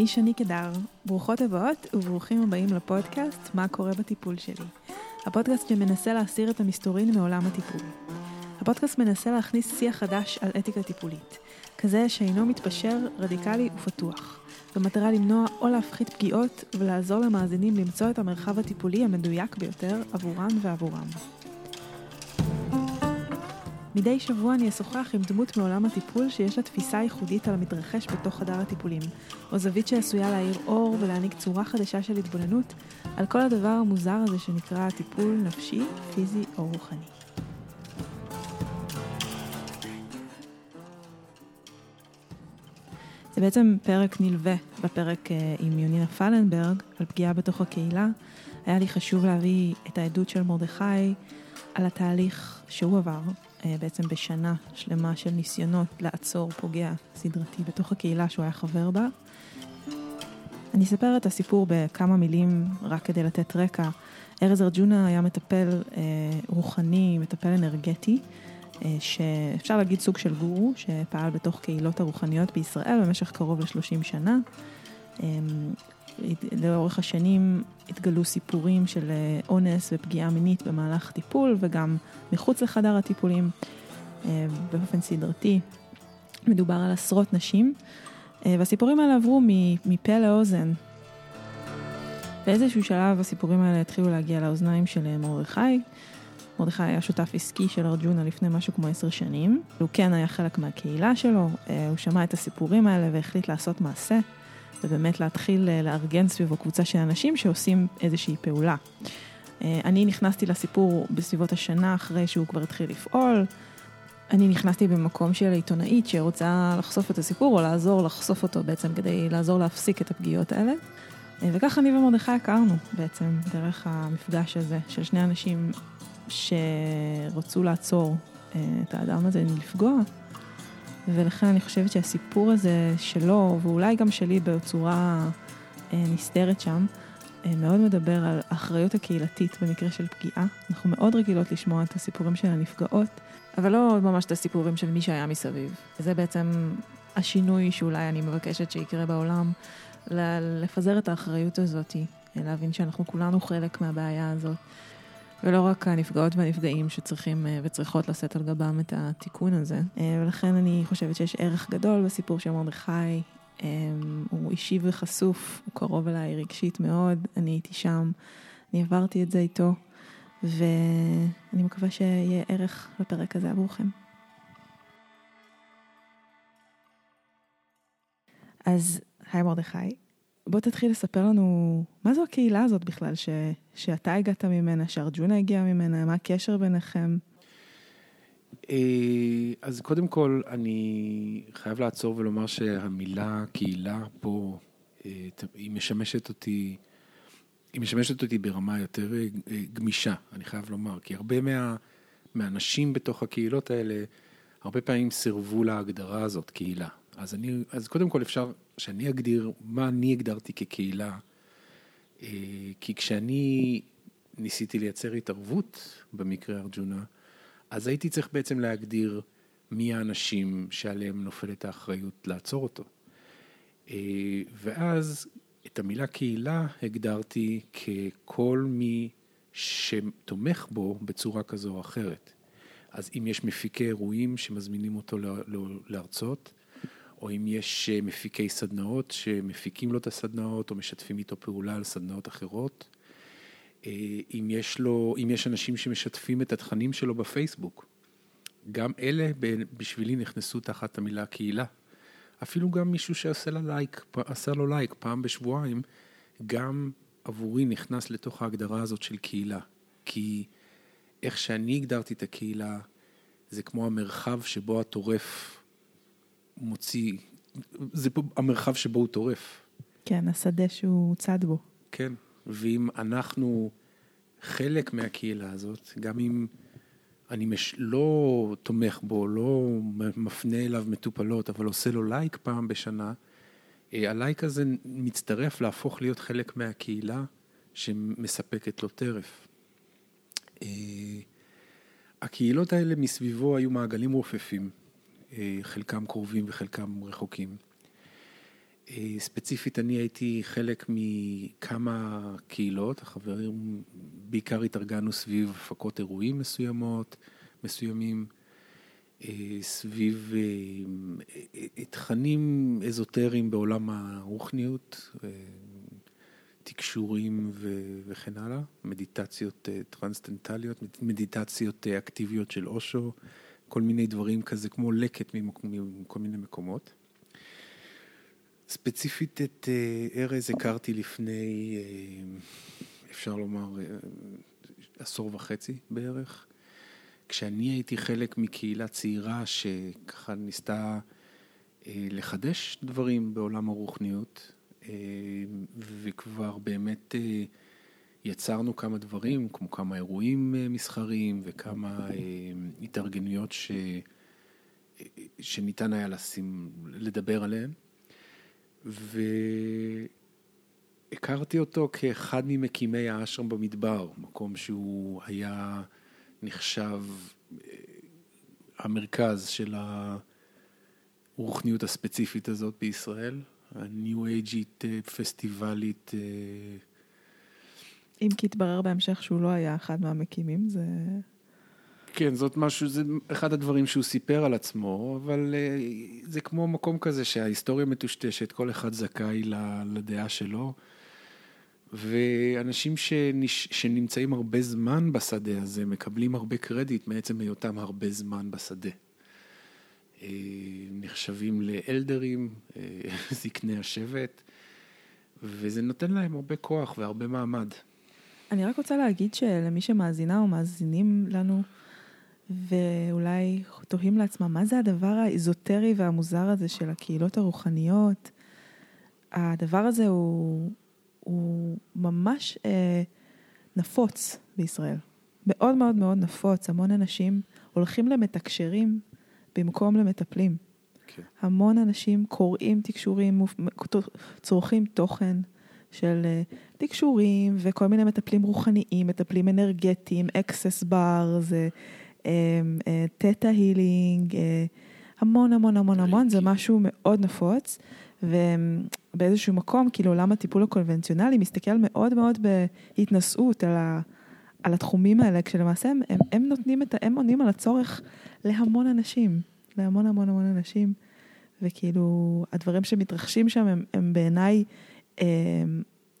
אני שני קדר. ברוכות הבאות וברוכים הבאים לפודקאסט "מה קורה בטיפול שלי". הפודקאסט שמנסה להסיר את המסתורין מעולם הטיפול. הפודקאסט מנסה להכניס שיח חדש על אתיקה טיפולית, כזה שאינו מתפשר, רדיקלי ופתוח, במטרה למנוע או להפחית פגיעות ולעזור למאזינים למצוא את המרחב הטיפולי המדויק ביותר עבורן ועבורם. מדי שבוע אני אשוחח עם דמות מעולם הטיפול שיש לה תפיסה ייחודית על המתרחש בתוך חדר הטיפולים, או זווית שעשויה להאיר אור ולהעניק צורה חדשה של התבוננות על כל הדבר המוזר הזה שנקרא טיפול נפשי, פיזי או רוחני. זה בעצם פרק נלווה בפרק uh, עם יונינה פלנברג על פגיעה בתוך הקהילה. היה לי חשוב להביא את העדות של מרדכי על התהליך שהוא עבר אה, בעצם בשנה שלמה של ניסיונות לעצור פוגע סדרתי בתוך הקהילה שהוא היה חבר בה. אני אספר את הסיפור בכמה מילים רק כדי לתת רקע. ארז ארג'ונה היה מטפל אה, רוחני, מטפל אנרגטי, אה, שאפשר להגיד סוג של גורו, שפעל בתוך קהילות הרוחניות בישראל במשך קרוב ל-30 שנה. אה, לאורך השנים התגלו סיפורים של אה, אונס ופגיעה מינית במהלך טיפול וגם מחוץ לחדר הטיפולים אה, באופן סדרתי. מדובר על עשרות נשים, אה, והסיפורים האלה עברו מפה לאוזן. באיזשהו שלב הסיפורים האלה התחילו להגיע לאוזניים של מרדכי. מרדכי היה שותף עסקי של ארג'ונה לפני משהו כמו עשר שנים. הוא כן היה חלק מהקהילה שלו, הוא שמע את הסיפורים האלה והחליט לעשות מעשה. ובאמת להתחיל אה, לארגן סביבו קבוצה של אנשים שעושים איזושהי פעולה. אה, אני נכנסתי לסיפור בסביבות השנה אחרי שהוא כבר התחיל לפעול. אני נכנסתי במקום של עיתונאית שרוצה לחשוף את הסיפור או לעזור לחשוף אותו בעצם כדי לעזור להפסיק את הפגיעות האלה. אה, וכך אני ומרדכי הכרנו בעצם דרך המפגש הזה של שני אנשים שרצו לעצור את האדם הזה מלפגוע. ולכן אני חושבת שהסיפור הזה שלו, ואולי גם שלי בצורה אה, נסתרת שם, אה, מאוד מדבר על האחריות הקהילתית במקרה של פגיעה. אנחנו מאוד רגילות לשמוע את הסיפורים של הנפגעות, אבל לא ממש את הסיפורים של מי שהיה מסביב. זה בעצם השינוי שאולי אני מבקשת שיקרה בעולם, לפזר את האחריות הזאת, להבין שאנחנו כולנו חלק מהבעיה הזאת. ולא רק הנפגעות והנפגעים שצריכים אה, וצריכות לשאת על גבם את התיקון הזה. אה, ולכן אני חושבת שיש ערך גדול בסיפור של מרדכי. אה, הוא אישי וחשוף, הוא קרוב אליי רגשית מאוד, אני הייתי שם, אני עברתי את זה איתו, ואני מקווה שיהיה ערך לפרק הזה עבורכם. אז היי מרדכי, בוא תתחיל לספר לנו, מה זו הקהילה הזאת בכלל, ש, שאתה הגעת ממנה, שארג'ונה הגיע ממנה, מה הקשר ביניכם? אה, אז קודם כל, אני חייב לעצור ולומר שהמילה קהילה פה, אה, היא משמשת אותי, היא משמשת אותי ברמה יותר אה, גמישה, אני חייב לומר, כי הרבה מה, מהאנשים בתוך הקהילות האלה, הרבה פעמים סירבו להגדרה הזאת, קהילה. אז, אני, אז קודם כל אפשר שאני אגדיר מה אני הגדרתי כקהילה, אה, כי כשאני ניסיתי לייצר התערבות במקרה ארג'ונה, אז הייתי צריך בעצם להגדיר מי האנשים שעליהם נופלת האחריות לעצור אותו. אה, ואז את המילה קהילה הגדרתי ככל מי שתומך בו בצורה כזו או אחרת. אז אם יש מפיקי אירועים שמזמינים אותו להרצות, או אם יש אה, מפיקי סדנאות שמפיקים לו את הסדנאות או משתפים איתו פעולה על סדנאות אחרות. אה, אם יש, לו, אם יש אנשים שמשתפים את התכנים שלו בפייסבוק. גם אלה בשבילי נכנסו תחת המילה קהילה. אפילו גם מישהו שעשה לו לייק, עשה לו לייק פעם בשבועיים, גם עבורי נכנס לתוך ההגדרה הזאת של קהילה. כי איך שאני הגדרתי את הקהילה, זה כמו המרחב שבו הטורף מוציא, זה פה המרחב שבו הוא טורף. כן, השדה שהוא צד בו. כן, ואם אנחנו חלק מהקהילה הזאת, גם אם אני מש... לא תומך בו, לא מפנה אליו מטופלות, אבל עושה לו לייק פעם בשנה, אה, הלייק הזה מצטרף להפוך להיות חלק מהקהילה שמספקת לו טרף. אה, הקהילות האלה מסביבו היו מעגלים רופפים. אה, חלקם קרובים וחלקם רחוקים. אה, ספציפית, אני הייתי חלק מכמה קהילות, החברים בעיקר התארגנו סביב הפקות אירועים מסוימות, מסוימים, סביב תכנים אזוטריים בעולם הרוחניות, תקשורים וכן הלאה, מדיטציות טרנסטנטליות, מדיטציות אקטיביות של אושו, כל מיני דברים כזה, כמו לקט מכל מיני מקומות. ספציפית את אה, ארז הכרתי לפני, אה, אפשר לומר, אה, עשור וחצי בערך. כשאני הייתי חלק מקהילה צעירה שככה ניסתה לחדש דברים בעולם הרוחניות, וכבר באמת יצרנו כמה דברים, כמו כמה אירועים אה, מסחריים וכמה אה, התארגנויות ש... שניתן היה לשים, לדבר עליהן. והכרתי אותו כאחד ממקימי האשרם במדבר, מקום שהוא היה נחשב אה, המרכז של הרוחניות הספציפית הזאת בישראל, הניו אייג'ית, פסטיבלית. אם כי התברר בהמשך שהוא לא היה אחד מהמקימים, זה... כן, זאת משהו, זה אחד הדברים שהוא סיפר על עצמו, אבל אה, זה כמו מקום כזה שההיסטוריה מטושטשת, כל אחד זכאי לדעה שלו. ואנשים שנש... שנמצאים הרבה זמן בשדה הזה מקבלים הרבה קרדיט מעצם היותם הרבה זמן בשדה. אה, נחשבים לאלדרים, אה, זקני השבט, וזה נותן להם הרבה כוח והרבה מעמד. אני רק רוצה להגיד שלמי שמאזינה או מאזינים לנו, ואולי תוהים לעצמם, מה זה הדבר האזוטרי והמוזר הזה של הקהילות הרוחניות? הדבר הזה הוא, הוא ממש אה, נפוץ בישראל. מאוד מאוד מאוד נפוץ. המון אנשים הולכים למתקשרים במקום למטפלים. Okay. כן. המון אנשים קוראים תקשורים, צורכים תוכן. של אה, תקשורים וכל מיני מטפלים רוחניים, מטפלים אנרגטיים, אקסס זה תטא הילינג, המון המון המון המון, זה משהו מאוד נפוץ. ובאיזשהו מקום, כאילו עולם הטיפול הקונבנציונלי מסתכל מאוד מאוד בהתנשאות על, ה, על התחומים האלה, כשלמעשה הם, הם, הם נותנים את, הם עונים על הצורך להמון אנשים, להמון המון המון אנשים, וכאילו הדברים שמתרחשים שם הם, הם בעיניי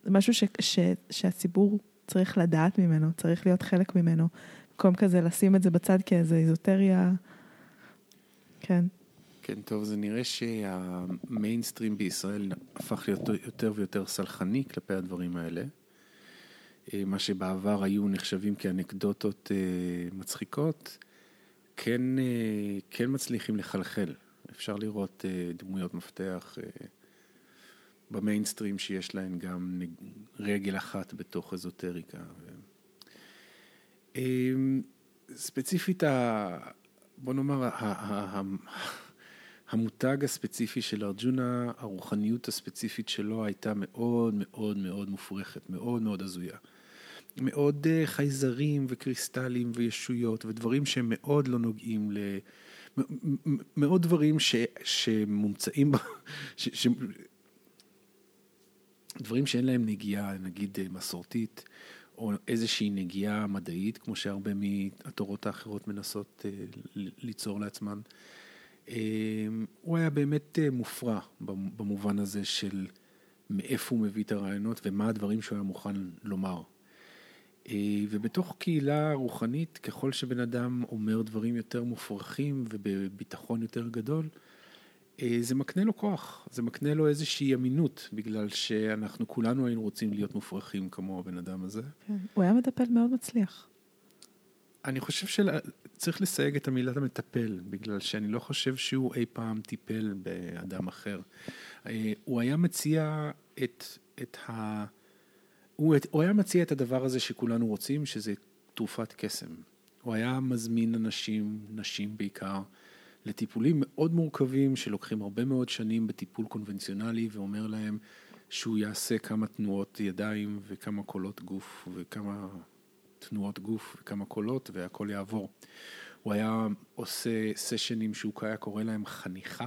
זה משהו ש, ש, שהציבור צריך לדעת ממנו, צריך להיות חלק ממנו. במקום כזה לשים את זה בצד כאיזה איזוטריה, כן. כן, טוב, זה נראה שהמיינסטרים בישראל הפך להיות יותר ויותר סלחני כלפי הדברים האלה. אה, מה שבעבר היו נחשבים כאנקדוטות אה, מצחיקות, כן, אה, כן מצליחים לחלחל. אפשר לראות דמויות מפתח. במיינסטרים שיש להן גם רגל אחת בתוך אזוטריקה. אמ, ספציפית, בוא נאמר, המותג הספציפי של ארג'ונה, הרוחניות הספציפית שלו הייתה מאוד מאוד מאוד מופרכת, מאוד מאוד הזויה. מאוד אה, חייזרים וקריסטלים וישויות ודברים שהם מאוד לא נוגעים ל... מאוד דברים ש, שמומצאים, ש, ש, דברים שאין להם נגיעה, נגיד אה, מסורתית, או איזושהי נגיעה מדעית, כמו שהרבה מהתורות האחרות מנסות אה, ליצור לעצמן. אה, הוא היה באמת מופרע במובן הזה של מאיפה הוא מביא את הרעיונות ומה הדברים שהוא היה מוכן לומר. ובתוך קהילה רוחנית, ככל שבן אדם אומר דברים יותר מופרכים ובביטחון יותר גדול, אה, זה מקנה לו כוח, זה מקנה לו איזושהי אמינות, בגלל שאנחנו כולנו היינו רוצים להיות מופרכים כמו הבן אדם הזה. כן, הוא היה מטפל מאוד מצליח. אני חושב שצריך לסייג את המילת המטפל, בגלל שאני לא חושב שהוא אי פעם טיפל באדם אחר. אה, הוא היה מציע את, את ה... הוא, הוא היה מציע את הדבר הזה שכולנו רוצים, שזה תרופת קסם. הוא היה מזמין אנשים, נשים בעיקר, לטיפולים מאוד מורכבים שלוקחים הרבה מאוד שנים בטיפול קונבנציונלי ואומר להם שהוא יעשה כמה תנועות ידיים וכמה קולות גוף וכמה תנועות גוף וכמה קולות והכל יעבור. הוא היה עושה סשנים שהוא היה קורא להם חניכה.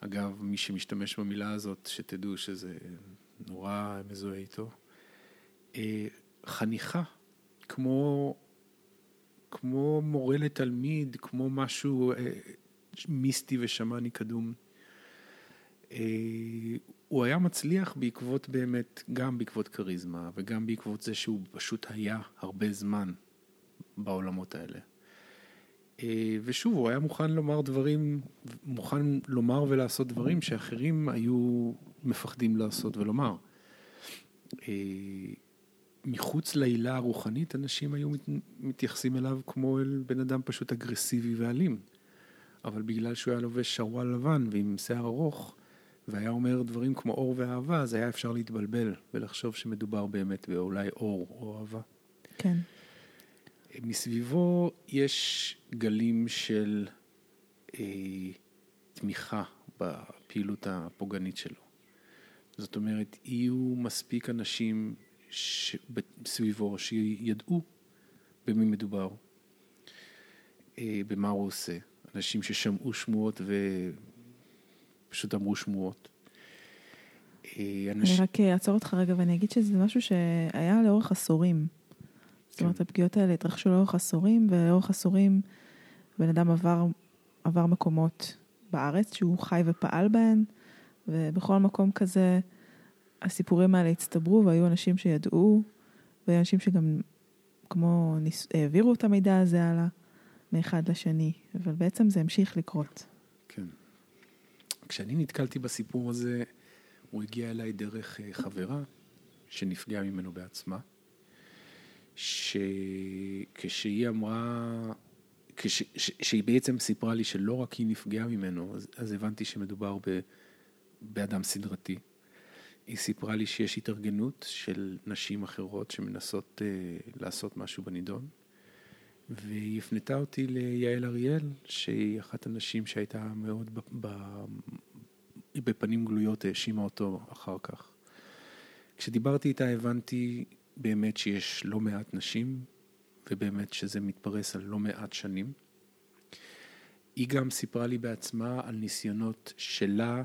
אגב, מי שמשתמש במילה הזאת, שתדעו שזה נורא מזוהה איתו. אה, חניכה, כמו, כמו מורה לתלמיד, כמו משהו אה, מיסטי ושמאני קדום. אה, הוא היה מצליח בעקבות באמת, גם בעקבות כריזמה וגם בעקבות זה שהוא פשוט היה הרבה זמן בעולמות האלה. אה, ושוב, הוא היה מוכן לומר דברים, מוכן לומר ולעשות דברים שאחרים היו מפחדים לעשות ולומר. מחוץ לעילה הרוחנית, אנשים היו מתייחסים אליו כמו אל בן אדם פשוט אגרסיבי ואלים. אבל בגלל שהוא היה לובש שרוואל לבן ועם שיער ארוך, והיה אומר דברים כמו אור ואהבה, אז היה אפשר להתבלבל ולחשוב שמדובר באמת באולי אור או אהבה. כן. מסביבו יש גלים של אה, תמיכה בפעילות הפוגענית שלו. זאת אומרת, יהיו מספיק אנשים סביבו שידעו במי מדובר, אה, במה הוא עושה. אנשים ששמעו שמועות ופשוט אמרו שמועות. אה, אנשים... אני רק אעצור אותך רגע ואני אגיד שזה משהו שהיה לאורך עשורים. זאת אומרת, כן. הפגיעות האלה התרחשו לאורך עשורים, ולאורך עשורים בן אדם עבר, עבר מקומות בארץ שהוא חי ופעל בהן, ובכל מקום כזה הסיפורים האלה הצטברו והיו אנשים שידעו, והיו אנשים שגם כמו ניס... העבירו את המידע הזה הלאה מאחד לשני, אבל בעצם זה המשיך לקרות. כן. כשאני נתקלתי בסיפור הזה, הוא הגיע אליי דרך אה, חברה שנפגעה ממנו בעצמה. שכשהיא אמרה, כש, ש, שהיא בעצם סיפרה לי שלא רק היא נפגעה ממנו, אז, אז הבנתי שמדובר ב, באדם סדרתי. היא סיפרה לי שיש התארגנות של נשים אחרות שמנסות uh, לעשות משהו בנידון, והיא הפנתה אותי ליעל אריאל, שהיא אחת הנשים שהייתה מאוד ב, ב, בפנים גלויות, האשימה אותו אחר כך. כשדיברתי איתה הבנתי באמת שיש לא מעט נשים, ובאמת שזה מתפרס על לא מעט שנים. היא גם סיפרה לי בעצמה על ניסיונות שלה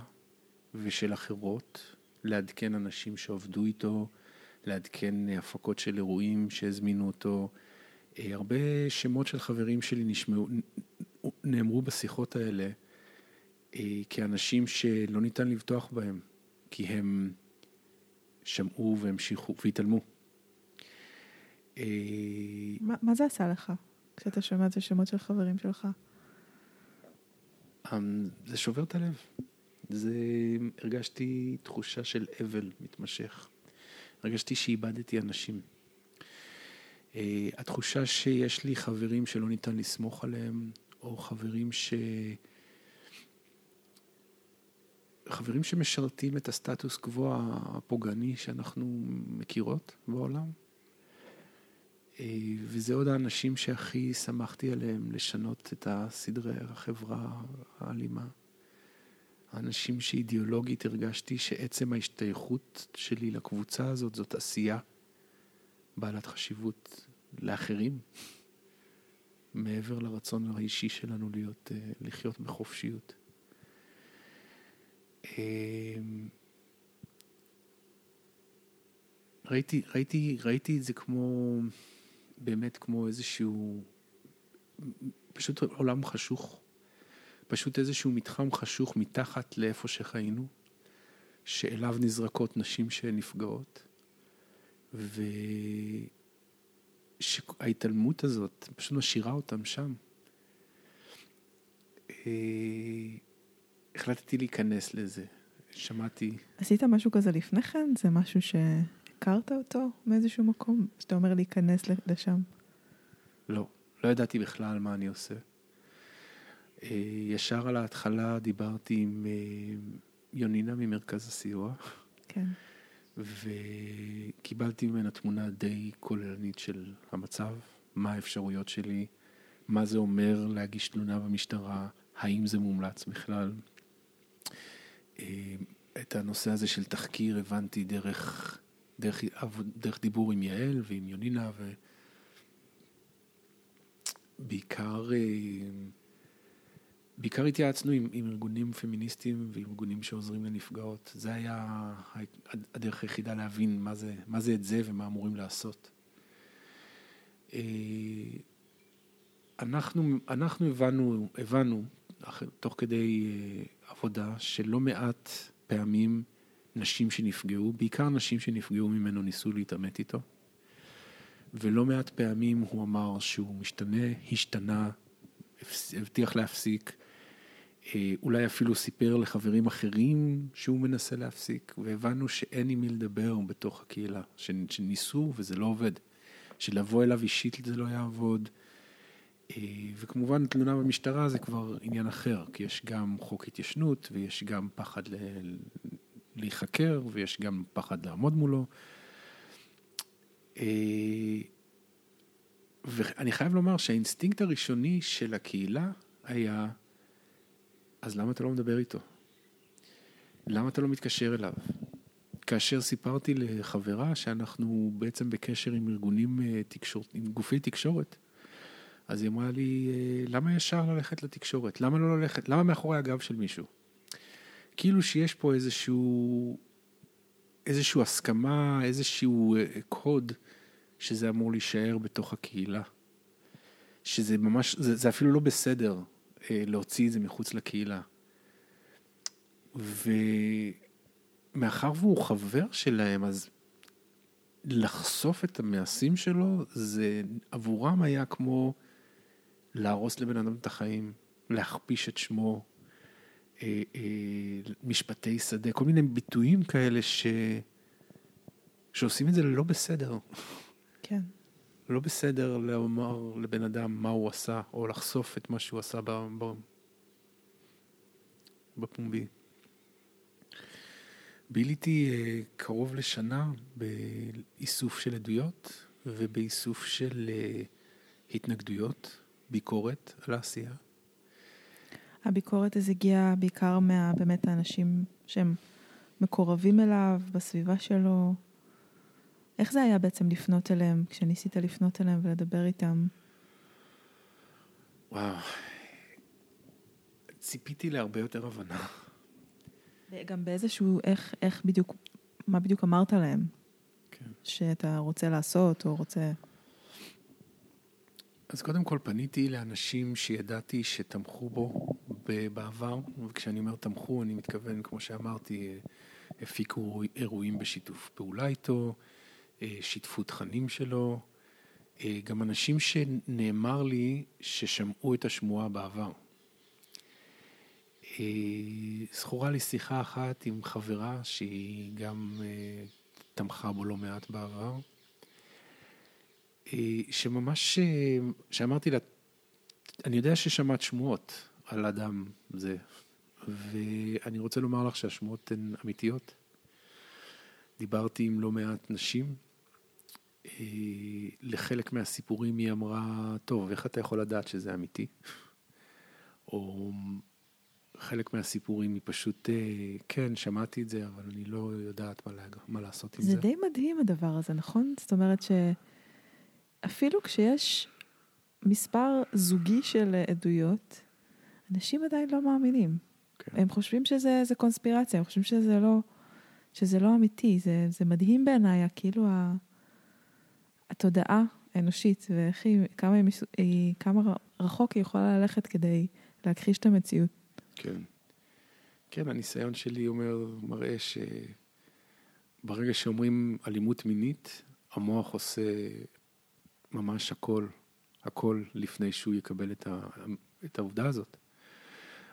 ושל אחרות לעדכן אנשים שעבדו איתו, לעדכן הפקות של אירועים שהזמינו אותו. אה, הרבה שמות של חברים שלי נשמעו, נאמרו בשיחות האלה אה, כאנשים שלא ניתן לבטוח בהם, כי הם שמעו והמשיכו והתעלמו. מה, מה זה עשה לך כשאתה שומע את השמות של חברים שלך? אמ, זה שובר את הלב. זה, הרגשתי תחושה של אבל מתמשך. הרגשתי שאיבדתי אנשים. Uh, התחושה שיש לי חברים שלא ניתן לסמוך עליהם, או חברים ש... חברים שמשרתים את הסטטוס קוו הפוגעני שאנחנו מכירות בעולם. אה, וזה עוד האנשים שהכי שמחתי עליהם לשנות את הסדרי החברה האלימה. האנשים שאידיאולוגית הרגשתי שעצם ההשתייכות שלי לקבוצה הזאת זאת עשייה בעלת חשיבות לאחרים, מעבר לרצון האישי שלנו להיות, אה, לחיות בחופשיות. אה, ראיתי, ראיתי, ראיתי את זה כמו... באמת כמו איזשהו, פשוט עולם חשוך, פשוט איזשהו מתחם חשוך מתחת לאיפה שחיינו, שאליו נזרקות נשים שנפגעות, וההתעלמות הזאת פשוט משאירה אותם שם. אה, החלטתי להיכנס לזה, שמעתי... עשית משהו כזה לפני כן? זה משהו ש... הכרת אותו מאיזשהו מקום? שאתה אומר להיכנס לשם? לא, לא ידעתי בכלל מה אני עושה. אה, ישר על ההתחלה דיברתי עם אה, יונינה ממרכז הסיוע. כן. וקיבלתי ממנה תמונה די כוללנית של המצב, מה האפשרויות שלי, מה זה אומר להגיש תלונה במשטרה, האם זה מומלץ בכלל. אה, את הנושא הזה של תחקיר הבנתי דרך דרך, דרך דיבור עם יעל ועם יונינה, ו... בעיקר, אה, התייעצנו עם, עם ארגונים פמיניסטיים וארגונים שעוזרים לנפגעות. זה היה הדרך היחידה להבין מה זה, מה זה את זה ומה אמורים לעשות. אה, אנחנו, אנחנו הבנו, הבנו, תוך כדי עבודה, שלא מעט פעמים נשים שנפגעו, בעיקר נשים שנפגעו ממנו ניסו להתעמת איתו. ולא מעט פעמים הוא אמר שהוא משתנה, השתנה, הבטיח להפסיק, אה, אולי אפילו סיפר לחברים אחרים שהוא מנסה להפסיק, והבנו שאין עם מי לדבר בתוך הקהילה, שניסו וזה לא עובד, שלבוא אליו אישית זה לא יעבוד. אה, וכמובן תלונה במשטרה זה כבר עניין אחר, כי יש גם חוק התיישנות ויש גם פחד להיחקר ויש גם פחד לעמוד מולו. אה, ואני חייב לומר שהאינסטינקט הראשוני של הקהילה היה, אז למה אתה לא מדבר איתו? למה אתה לא מתקשר אליו? כאשר סיפרתי לחברה שאנחנו בעצם בקשר עם ארגונים אה, תקשורת, עם גופי תקשורת, אז היא אמרה לי, אה, למה ישר ללכת לתקשורת? למה לא ללכת? למה מאחורי הגב של מישהו? כאילו שיש פה איזשהו, איזשהו הסכמה, איזשהו קוד שזה אמור להישאר בתוך הקהילה. שזה ממש, זה, זה אפילו לא בסדר אה, להוציא את זה מחוץ לקהילה. ומאחר והוא חבר שלהם, אז לחשוף את המעשים שלו, זה עבורם היה כמו להרוס לבן אדם את החיים, להכפיש את שמו, אה, אה, משפטי שדה, כל מיני ביטויים כאלה ש... שעושים את זה לא בסדר. כן. לא בסדר לומר לבן אדם מה הוא עשה, או לחשוף את מה שהוא עשה בפומבי. ביליתי אה, קרוב לשנה באיסוף של עדויות ובאיסוף של אה, התנגדויות, ביקורת על העשייה. הביקורת הזו הגיעה בעיקר מה, באמת האנשים שהם מקורבים אליו, בסביבה שלו. איך זה היה בעצם לפנות אליהם, כשניסית לפנות אליהם ולדבר איתם? וואו, ציפיתי להרבה יותר הבנה. גם באיזשהו, איך, איך בדיוק, מה בדיוק אמרת להם? כן. שאתה רוצה לעשות או רוצה... אז קודם כל פניתי לאנשים שידעתי שתמכו בו בעבר, וכשאני אומר תמכו, אני מתכוון, כמו שאמרתי, הפיקו אירועים בשיתוף פעולה איתו, אה, שיתפו תכנים שלו, אה, גם אנשים שנאמר לי ששמעו את השמועה בעבר. אה, זכורה לי שיחה אחת עם חברה שהיא גם תמכה בו לא מעט בעבר, שממש, שאמרתי לה, אני יודע ששמעת שמועות על אדם זה, ואני רוצה לומר לך שהשמועות הן אמיתיות. דיברתי עם לא מעט נשים, אה, לחלק מהסיפורים היא אמרה, טוב, איך אתה יכול לדעת שזה אמיתי? או חלק מהסיפורים היא פשוט, אה, כן, שמעתי את זה, אבל אני לא יודעת מה, מה לעשות עם זה. זה די מדהים הדבר הזה, נכון? זאת אומרת שאפילו כשיש מספר זוגי של עדויות, אנשים עדיין לא מאמינים. כן. הם חושבים שזה קונספירציה, הם חושבים שזה לא, שזה לא אמיתי. זה, זה מדהים בעיניי, כאילו ה... התודעה האנושית ואיך היא, כמה, היא, היא, כמה רחוק היא יכולה ללכת כדי להכחיש את המציאות. כן. כן, הניסיון שלי אומר, מראה שברגע שאומרים אלימות מינית, המוח עושה ממש הכל, הכל לפני שהוא יקבל את, ה, את העובדה הזאת.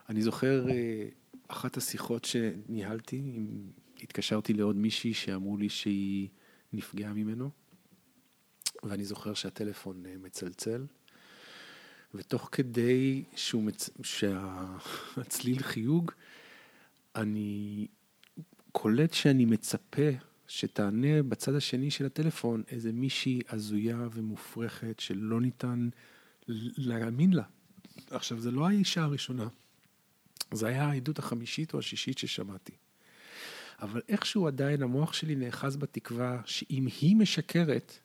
אני זוכר אה, אחת השיחות שניהלתי, התקשרתי לעוד מישהי שאמרו לי שהיא נפגעה ממנו. ואני זוכר שהטלפון אה, מצלצל, ותוך כדי שהוא מצ... שהצליל חיוג, אני קולט שאני מצפה שתענה בצד השני של הטלפון איזה מישהי הזויה ומופרכת שלא ניתן להאמין לה. עכשיו, זה לא האישה הראשונה, זה היה העדות החמישית או השישית ששמעתי. אבל איכשהו עדיין המוח שלי נאחז בתקווה שאם היא משקרת,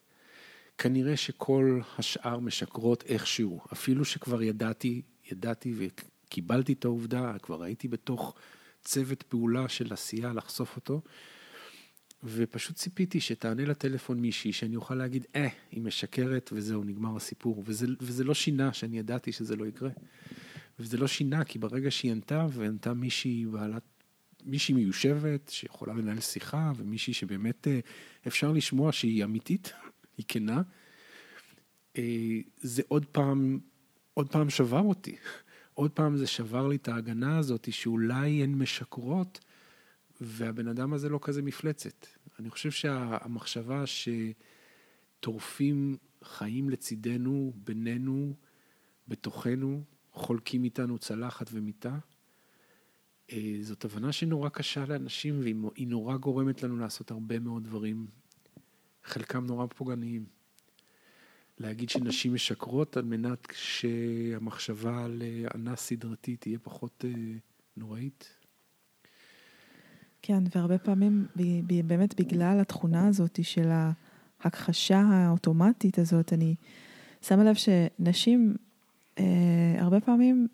כנראה שכל השאר משקרות איכשהו. אפילו שכבר ידעתי, ידעתי וקיבלתי את העובדה, כבר הייתי בתוך צוות פעולה של עשייה לחשוף אותו, ופשוט ציפיתי שתענה לטלפון מישהי, שאני אוכל להגיד, אה, היא משקרת וזהו, נגמר הסיפור. וזה, וזה לא שינה, שאני ידעתי שזה לא יקרה. וזה לא שינה, כי ברגע שהיא ענתה, וענתה מישהי בעלת, מישהי מיושבת, שיכולה לנהל שיחה, ומישהי שבאמת אה, אפשר לשמוע שהיא אמיתית, היא כנה, אה, זה עוד פעם, עוד פעם שבר אותי. עוד פעם זה שבר לי את ההגנה הזאת, שאולי הן משקרות, והבן אדם הזה לא כזה מפלצת. אני חושב שהמחשבה שטורפים חיים לצידנו, בינינו, בתוכנו, חולקים איתנו צלחת ומיטה, אה, זאת הבנה שנורא קשה לאנשים והיא נורא גורמת לנו לעשות הרבה מאוד דברים, חלקם נורא פוגעניים. להגיד שנשים משקרות על מנת שהמחשבה על אנס סדרתי תהיה פחות אה, נוראית. כן, והרבה פעמים באמת בגלל התכונה הזאת של ההכחשה האוטומטית הזאת, אני שמה לב שנשים אה, הרבה פעמים,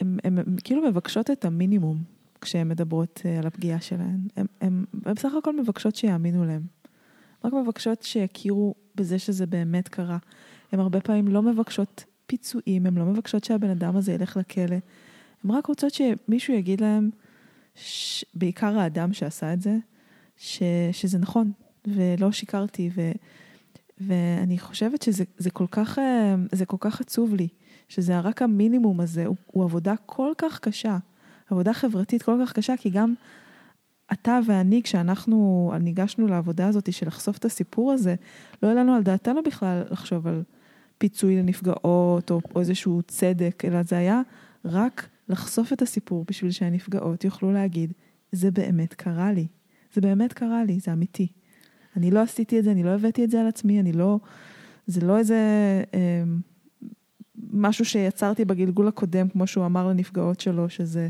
הן כאילו מבקשות את המינימום כשהן מדברות אה, על הפגיעה שלהן. הן בסך הכל מבקשות שיאמינו להן. רק מבקשות שיכירו בזה שזה באמת קרה. הן הרבה פעמים לא מבקשות פיצויים, הן לא מבקשות שהבן אדם הזה ילך לכלא. הן רק רוצות שמישהו יגיד להן, ש... בעיקר האדם שעשה את זה, ש... שזה נכון, ולא שיקרתי, ו... ואני חושבת שזה כל כך, אה, זה כל כך עצוב לי, שזה רק המינימום הזה, הוא, הוא עבודה כל כך קשה, עבודה חברתית כל כך קשה, כי גם אתה ואני, כשאנחנו ניגשנו לעבודה הזאת של לחשוף את הסיפור הזה, לא העלינו על דעתנו בכלל לחשוב על פיצוי לנפגעות או, או איזשהו צדק, אלא זה היה רק לחשוף את הסיפור בשביל שהנפגעות יוכלו להגיד, זה באמת קרה לי, זה באמת קרה לי, זה אמיתי. אני לא עשיתי את זה, אני לא הבאתי את זה על עצמי, אני לא, זה לא איזה אה, משהו שיצרתי בגלגול הקודם, כמו שהוא אמר לנפגעות שלו, שזה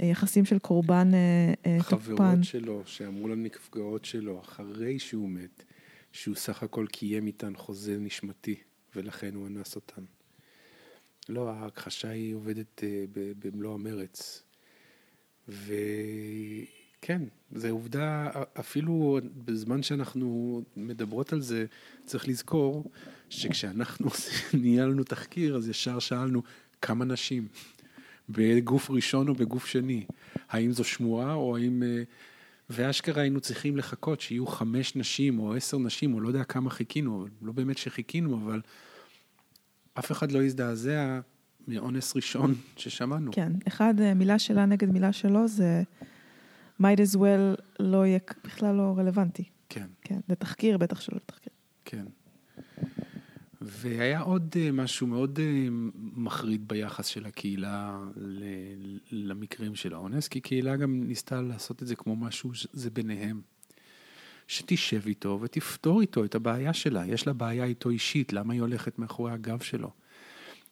אה, יחסים של קורבן אה, אה, תוקפן. חברות שלו, שאמרו לנפגעות שלו, אחרי שהוא מת, שהוא סך הכל קיים איתן חוזה נשמתי, ולכן הוא אנס אותן. לא, ההכחשה היא עובדת במלוא המרץ. וכן, זו עובדה, אפילו בזמן שאנחנו מדברות על זה, צריך לזכור שכשאנחנו ניהלנו תחקיר, אז ישר שאלנו כמה נשים, בגוף ראשון או בגוף שני, האם זו שמועה או האם... אה, ואשכרה היינו צריכים לחכות שיהיו חמש נשים או עשר נשים, או לא יודע כמה חיכינו, לא באמת שחיכינו, אבל אף אחד לא הזדעזע מאונס ראשון ששמענו. כן, אחד, אה, מילה שלה נגד מילה שלו זה might as well לא יהיה בכלל לא רלוונטי. כן. כן, לתחקיר, בטח שלא לתחקיר. כן. והיה עוד אה, משהו מאוד אה, מחריד ביחס של הקהילה למקרים של האונס, כי קהילה גם ניסתה לעשות את זה כמו משהו, זה ביניהם. שתשב איתו ותפתור איתו את הבעיה שלה. יש לה בעיה איתו אישית, למה היא הולכת מאחורי הגב שלו?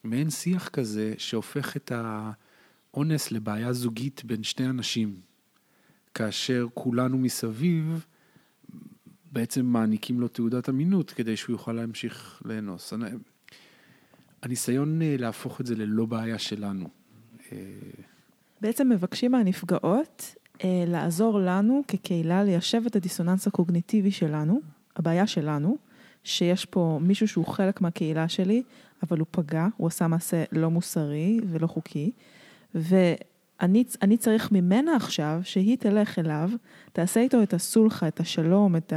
מעין שיח כזה שהופך את האונס לבעיה זוגית בין שני אנשים, כאשר כולנו מסביב בעצם מעניקים לו תעודת אמינות כדי שהוא יוכל להמשיך לאנוס. הניסיון אה, להפוך את זה ללא בעיה שלנו. אה, בעצם מבקשים מהנפגעות אה, לעזור לנו כקהילה ליישב את הדיסוננס הקוגניטיבי שלנו, הבעיה שלנו, שיש פה מישהו שהוא חלק מהקהילה שלי, אבל הוא פגע, הוא עשה מעשה לא מוסרי ולא חוקי, ואני צריך ממנה עכשיו שהיא תלך אליו, תעשה איתו את הסולחה, את השלום, את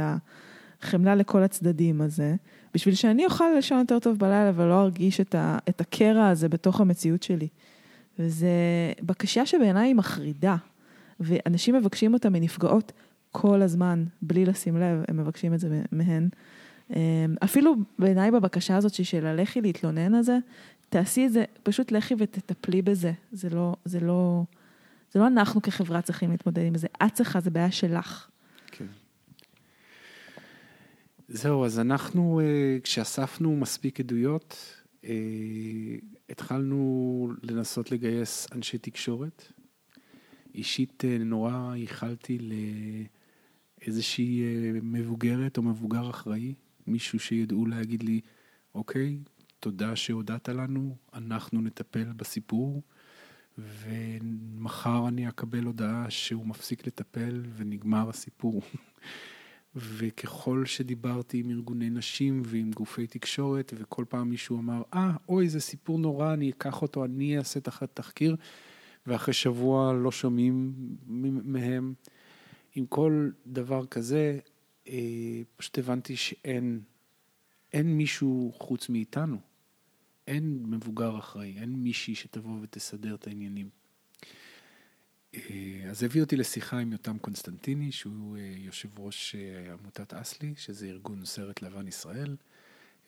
החמלה לכל הצדדים הזה, בשביל שאני אוכל לישון יותר טוב בלילה ולא ארגיש את, ה, את הקרע הזה בתוך המציאות שלי. וזו בקשה שבעיניי היא מחרידה. ואנשים מבקשים אותה מנפגעות כל הזמן, בלי לשים לב, הם מבקשים את זה מהן. אמ, אפילו בעיניי בבקשה הזאת של לכי להתלונן על זה, תעשי את זה, פשוט לכי ותטפלי בזה. זה לא, זה לא, זה לא אנחנו כחברה צריכים להתמודד עם זה, את צריכה, זה בעיה שלך. כן. זהו, אז אנחנו, אה, כשאספנו מספיק עדויות, אה, התחלנו לנסות לגייס אנשי תקשורת. אישית אה, נורא ייחלתי לאיזושהי מבוגרת או מבוגר אחראי מישהו שידעו להגיד לי, אוקיי, תודה שהודעת לנו, אנחנו נטפל בסיפור, ומחר אני אקבל הודעה שהוא מפסיק לטפל ונגמר הסיפור. וככל שדיברתי עם ארגוני נשים ועם גופי תקשורת, וכל פעם מישהו אמר, אה, ah, אוי, זה סיפור נורא, אני אקח אותו, אני אעשה תחת תחקיר, ואחרי שבוע לא שומעים מהם. עם כל דבר כזה, אה, פשוט הבנתי שאין אין מישהו חוץ מאיתנו. אין מבוגר אחראי, אין מישהי שתבוא ותסדר את העניינים. אה, אז הביא אותי לשיחה עם יותם קונסטנטיני, שהוא אה, יושב ראש אה, עמותת אסלי, שזה ארגון סרט לבן ישראל,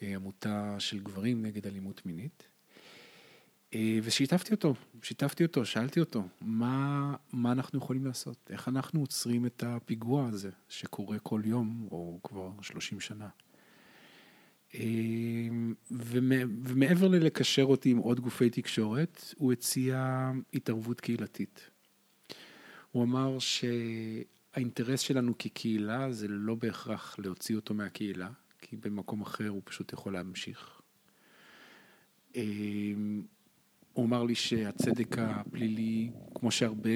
עמותה של גברים נגד אלימות מינית. ושיתפתי אותו, שיתפתי אותו, שאלתי אותו, מה, מה אנחנו יכולים לעשות? איך אנחנו עוצרים את הפיגוע הזה שקורה כל יום, או כבר 30 שנה? ומעבר ללקשר אותי עם עוד גופי תקשורת, הוא הציע התערבות קהילתית. הוא אמר שהאינטרס שלנו כקהילה זה לא בהכרח להוציא אותו מהקהילה, כי במקום אחר הוא פשוט יכול להמשיך. אמ, הוא אמר לי שהצדק הפלילי, כמו שהרבה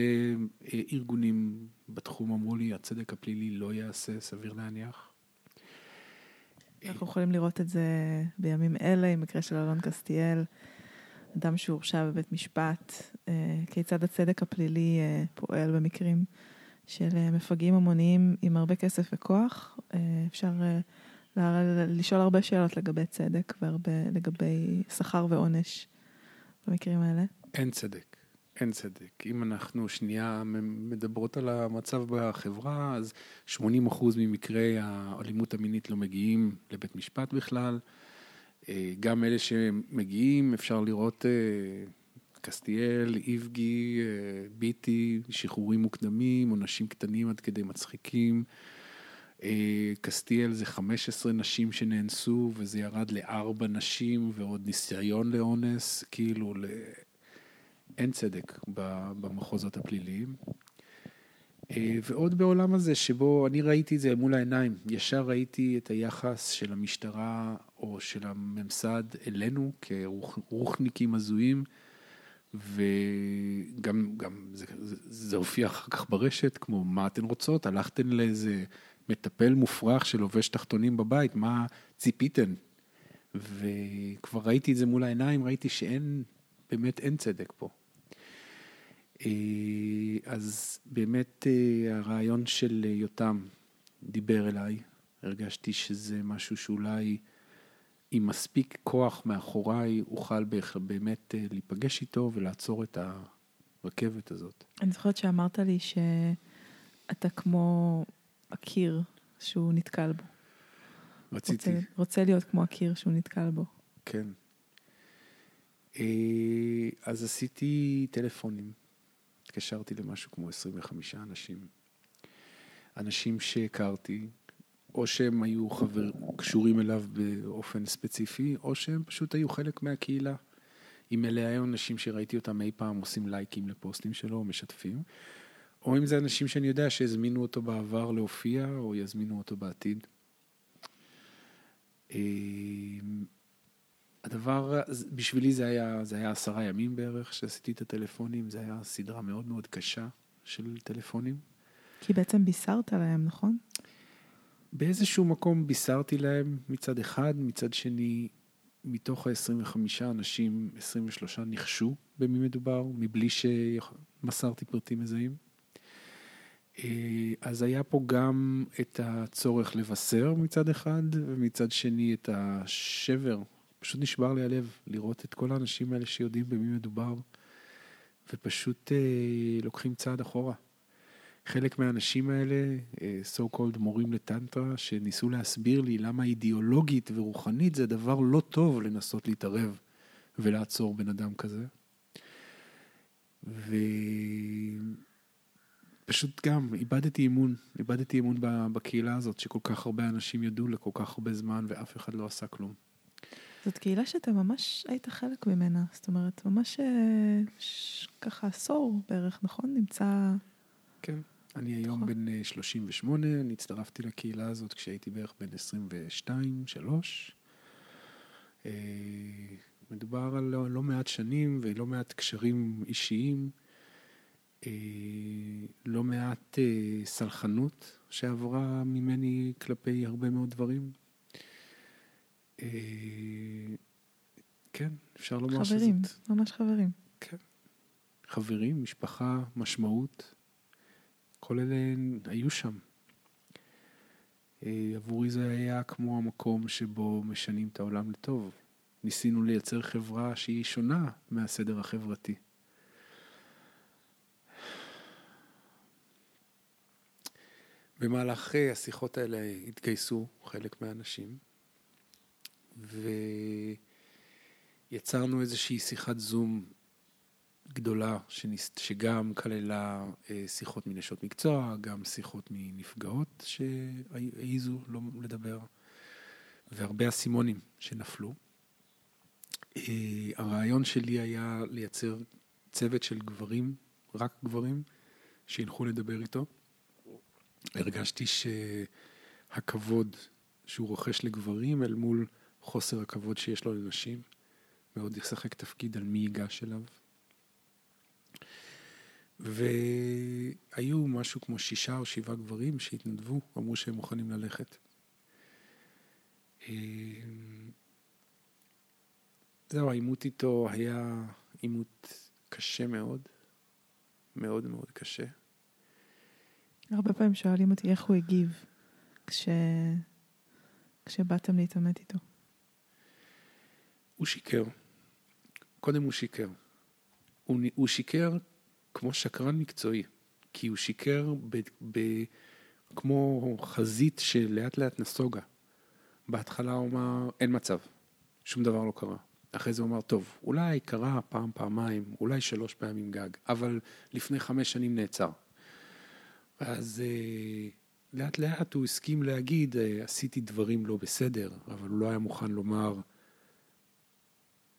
אה, ארגונים בתחום אמרו לי, הצדק הפלילי לא ייעשה, סביר להניח. אנחנו יכולים לראות את זה בימים אלה, עם מקרה של אלון קסטיאל. אדם שהורשע בבית משפט, אה, כיצד הצדק הפלילי אה, פועל במקרים של אה, מפגעים המוניים עם הרבה כסף וכוח. אפשר לשאול הרבה שאלות לגבי צדק ולגבי שכר ועונש במקרים האלה. אין צדק, אין צדק. אם אנחנו שנייה מדברות על המצב בחברה, אז 80% ממקרי האלימות המינית לא מגיעים לבית משפט בכלל. אה, גם אלה שמגיעים, אפשר לראות אה, קסטיאל, איבגי, אה, ביטי, שחרורים מוקדמים, עונשים קטנים עד כדי מצחיקים. קסטיאל זה 15 נשים שנאנסו, וזה ירד לארבע נשים ועוד ניסיון לאונס, כאילו. אין צדק במחוזות הפליליים. אה, ועוד בעולם הזה שבו אני ראיתי את זה מול העיניים, ישר ראיתי את היחס של המשטרה או של הממסד אלינו כרוחניקים הזויים, וגם גם זה, זה, זה הופיע אחר כך ברשת, כמו מה אתן רוצות? הלכתן לאיזה מטפל מופרך שלובש תחתונים בבית, מה ציפיתן? וכבר ראיתי את זה מול העיניים, ראיתי שאין, באמת אין צדק פה. אה, אז באמת אה, הרעיון של יותם דיבר אליי, הרגשתי שזה משהו שאולי עם מספיק כוח מאחוריי אוכל באמת אה, להיפגש איתו ולעצור את הרכבת הזאת. אני זוכרת שאמרת לי שאתה כמו הקיר שהוא נתקל בו. רציתי. רוצה, רוצה להיות כמו הקיר שהוא נתקל בו. כן. אז עשיתי טלפונים. התקשרתי למשהו כמו 25 אנשים. אנשים שהכרתי, או שהם היו חבר, קשורים אליו באופן ספציפי, או שהם פשוט היו חלק מהקהילה. אם אלה היו אנשים שראיתי אותם אי פעם עושים לייקים לפוסטים שלו או משתפים, או אם זה אנשים שאני יודע שהזמינו אותו בעבר להופיע, או יזמינו אותו בעתיד. הדבר, בשבילי זה היה, זה היה עשרה ימים בערך שעשיתי את הטלפונים, זה היה סדרה מאוד מאוד קשה של טלפונים. כי בעצם בישרת להם, נכון? באיזשהו מקום בישרתי להם מצד אחד, מצד שני, מתוך ה-25 אנשים, 23 ניחשו במי מדובר, מבלי שמסרתי פרטים מזהים. אה, אז היה פה גם את הצורך לבשר מצד אחד, ומצד שני את השבר פשוט נשבר לי הלב לראות את כל האנשים האלה שיודעים במי מדובר, ופשוט אה, לוקחים צעד אחורה. חלק מהאנשים האלה, אה, so called מורים לטנטרה, שניסו להסביר לי למה אידיאולוגית ורוחנית זה דבר לא טוב לנסות להתערב ולעצור בן אדם כזה. ופשוט גם איבדתי אמון, איבדתי אמון בקהילה הזאת שכל כך הרבה אנשים ידעו לכל כך הרבה זמן ואף אחד לא עשה כלום. זאת קהילה שאתה ממש היית חלק ממנה, זאת אומרת, ממש אה, ש... ככה עשור בערך, נכון? נמצא... כן. אני היום נכון. בן אה, 38, אני הצטרפתי לקהילה הזאת כשהייתי בערך בן 22, 3. אה, מדובר על לא, לא מעט שנים ולא מעט קשרים אישיים, אה, לא מעט אה, סלחנות שעברה ממני כלפי הרבה מאוד דברים. אה, כן, אפשר לומר שזאת... חברים, ממש חברים. כן. חברים, משפחה, משמעות, כל אלה היו שם. אה, עבורי זה היה כמו המקום שבו משנים את העולם לטוב. ניסינו לייצר חברה שהיא שונה מהסדר החברתי. במהלך אה, השיחות האלה התגייסו חלק מהאנשים, ויצרנו איזושהי שיחת זום גדולה, שניס... שגם כללה אה, שיחות מנשות מקצוע, גם שיחות מנפגעות שהעיזו לא לדבר, והרבה אסימונים שנפלו. אה, הרעיון שלי היה לייצר צוות של גברים, רק גברים, שילכו לדבר איתו. הרגשתי שהכבוד שהוא רוכש לגברים אל מול חוסר הכבוד שיש לו לנשים, מאוד ישחק תפקיד על מי ייגש אליו. והיו משהו כמו שישה או שבעה גברים שהתנדבו, אמרו שהם מוכנים ללכת. זהו, העימות איתו היה עימות קשה מאוד, מאוד מאוד קשה. הרבה פעמים שואלים אותי איך הוא הגיב כש... כשבאתם להתעמת איתו. הוא שיקר. קודם הוא שיקר. הוא, הוא שיקר כמו שקרן מקצועי, כי הוא שיקר ב, ב, כמו חזית שלאט לאט נסוגה. בהתחלה הוא אמר, אין מצב, שום דבר לא קרה. אחרי זה הוא אמר, טוב, אולי קרה פעם, פעמיים, אולי שלוש פעמים גג, אבל לפני חמש שנים נעצר. ואז אה, לאט לאט הוא הסכים להגיד, אה, עשיתי דברים לא בסדר, אבל הוא לא היה מוכן לומר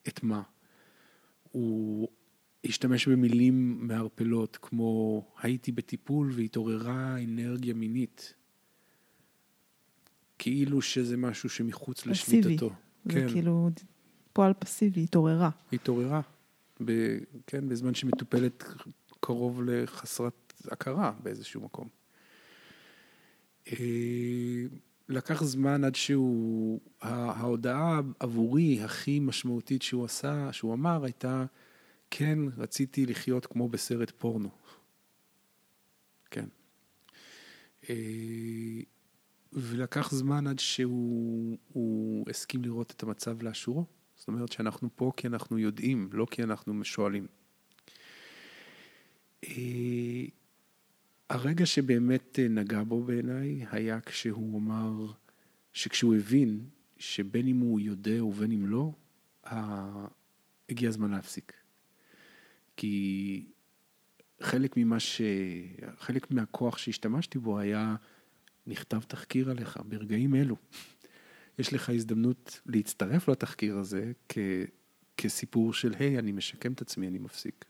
את מה. הוא השתמש במילים מערפלות, כמו הייתי בטיפול והתעוררה אנרגיה מינית. כאילו שזה משהו שמחוץ פסיבי. לשליטתו. זה כן, כאילו פועל פסיבי, התעוררה. התעוררה. ב, כן, בזמן שמטופלת קרוב לחסרת הכרה באיזשהו מקום. אה, לקח זמן עד שהוא, ההודעה עבורי הכי משמעותית שהוא עשה, שהוא אמר, הייתה, כן, רציתי לחיות כמו בסרט פורנו. כן. אה, ולקח זמן עד שהוא הוא הסכים לראות את המצב לאשורו. זאת אומרת שאנחנו פה כי אנחנו יודעים, לא כי אנחנו שואלים. אה, הרגע שבאמת נגע בו בעיניי היה כשהוא אמר, שכשהוא הבין שבין אם הוא יודע ובין אם לא, הגיע הזמן להפסיק. כי חלק ממה ש... חלק מהכוח שהשתמשתי בו היה, נכתב תחקיר עליך ברגעים אלו. יש לך הזדמנות להצטרף לתחקיר הזה כ... כסיפור של, היי, אני משקם את עצמי, אני מפסיק.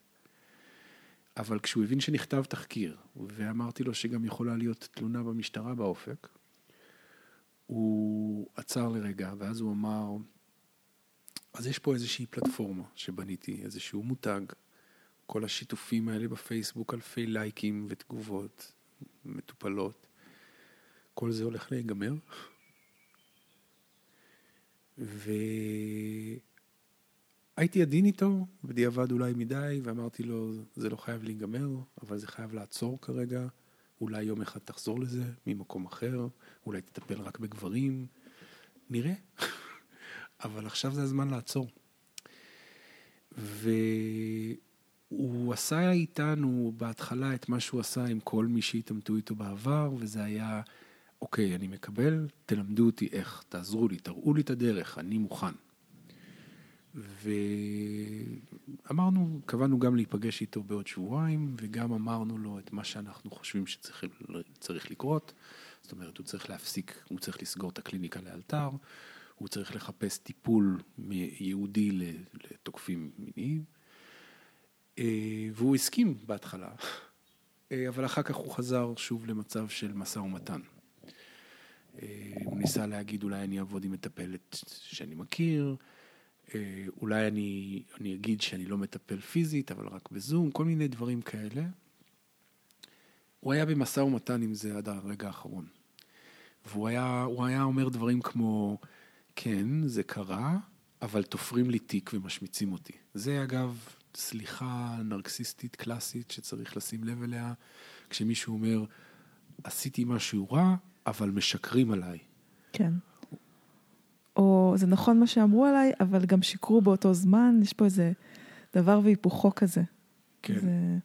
אבל כשהוא הבין שנכתב תחקיר, ואמרתי לו שגם יכולה להיות תלונה במשטרה באופק, הוא עצר לרגע, ואז הוא אמר, אז יש פה איזושהי פלטפורמה שבניתי, איזשהו מותג, כל השיתופים האלה בפייסבוק, אלפי לייקים ותגובות מטופלות, כל זה הולך להיגמר. והייתי עדין איתו, בדיעבד אולי מדי, ואמרתי לו, זה לא חייב להיגמר, אבל זה חייב לעצור כרגע. אולי יום אחד תחזור לזה ממקום אחר, אולי תטפל רק בגברים, נראה. אבל עכשיו זה הזמן לעצור. והוא עשה איתנו בהתחלה את מה שהוא עשה עם כל מי שהתעמתו איתו בעבר, וזה היה, אוקיי, אני מקבל, תלמדו אותי איך, תעזרו לי, תראו לי את הדרך, אני מוכן. ואמרנו, קבענו גם להיפגש איתו בעוד שבועיים, וגם אמרנו לו את מה שאנחנו חושבים שצריך לקרות. זאת אומרת, הוא צריך להפסיק, הוא צריך לסגור את הקליניקה לאלתר, הוא צריך לחפש טיפול ייעודי לתוקפים מיניים. והוא הסכים בהתחלה, אה, אבל אחר כך הוא חזר שוב למצב של משא ומתן. אה, הוא ניסה להגיד, אולי אני אעבוד עם מטפלת שאני מכיר, אה, אולי אני, אני אגיד שאני לא מטפל פיזית, אבל רק בזום, כל מיני דברים כאלה. הוא היה במשא ומתן עם זה עד הרגע האחרון. והוא היה, היה אומר דברים כמו, כן, זה קרה, אבל תופרים לי תיק ומשמיצים אותי. זה אגב סליחה נרקסיסטית קלאסית שצריך לשים לב אליה, כשמישהו אומר, עשיתי משהו רע, אבל משקרים עליי. כן. או זה נכון מה שאמרו עליי, אבל גם שיקרו באותו זמן, יש פה איזה דבר והיפוכו כזה. כן. זה,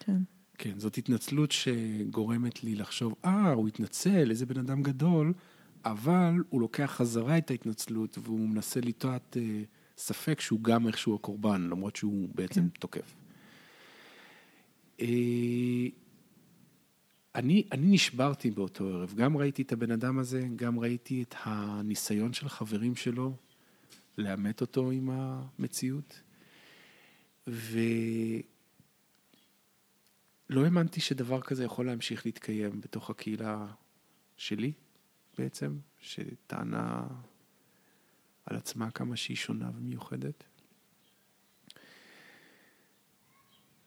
כן. כן, זאת התנצלות שגורמת לי לחשוב, אה, הוא התנצל, איזה בן אדם גדול, אבל הוא לוקח חזרה את ההתנצלות והוא מנסה לטעת אה, ספק שהוא גם איכשהו הקורבן, למרות שהוא בעצם כן. תוקף. אה, אני, אני נשברתי באותו ערב, גם ראיתי את הבן אדם הזה, גם ראיתי את הניסיון של חברים שלו לאמת אותו עם המציאות, ולא האמנתי שדבר כזה יכול להמשיך להתקיים בתוך הקהילה שלי בעצם, שטענה על עצמה כמה שהיא שונה ומיוחדת.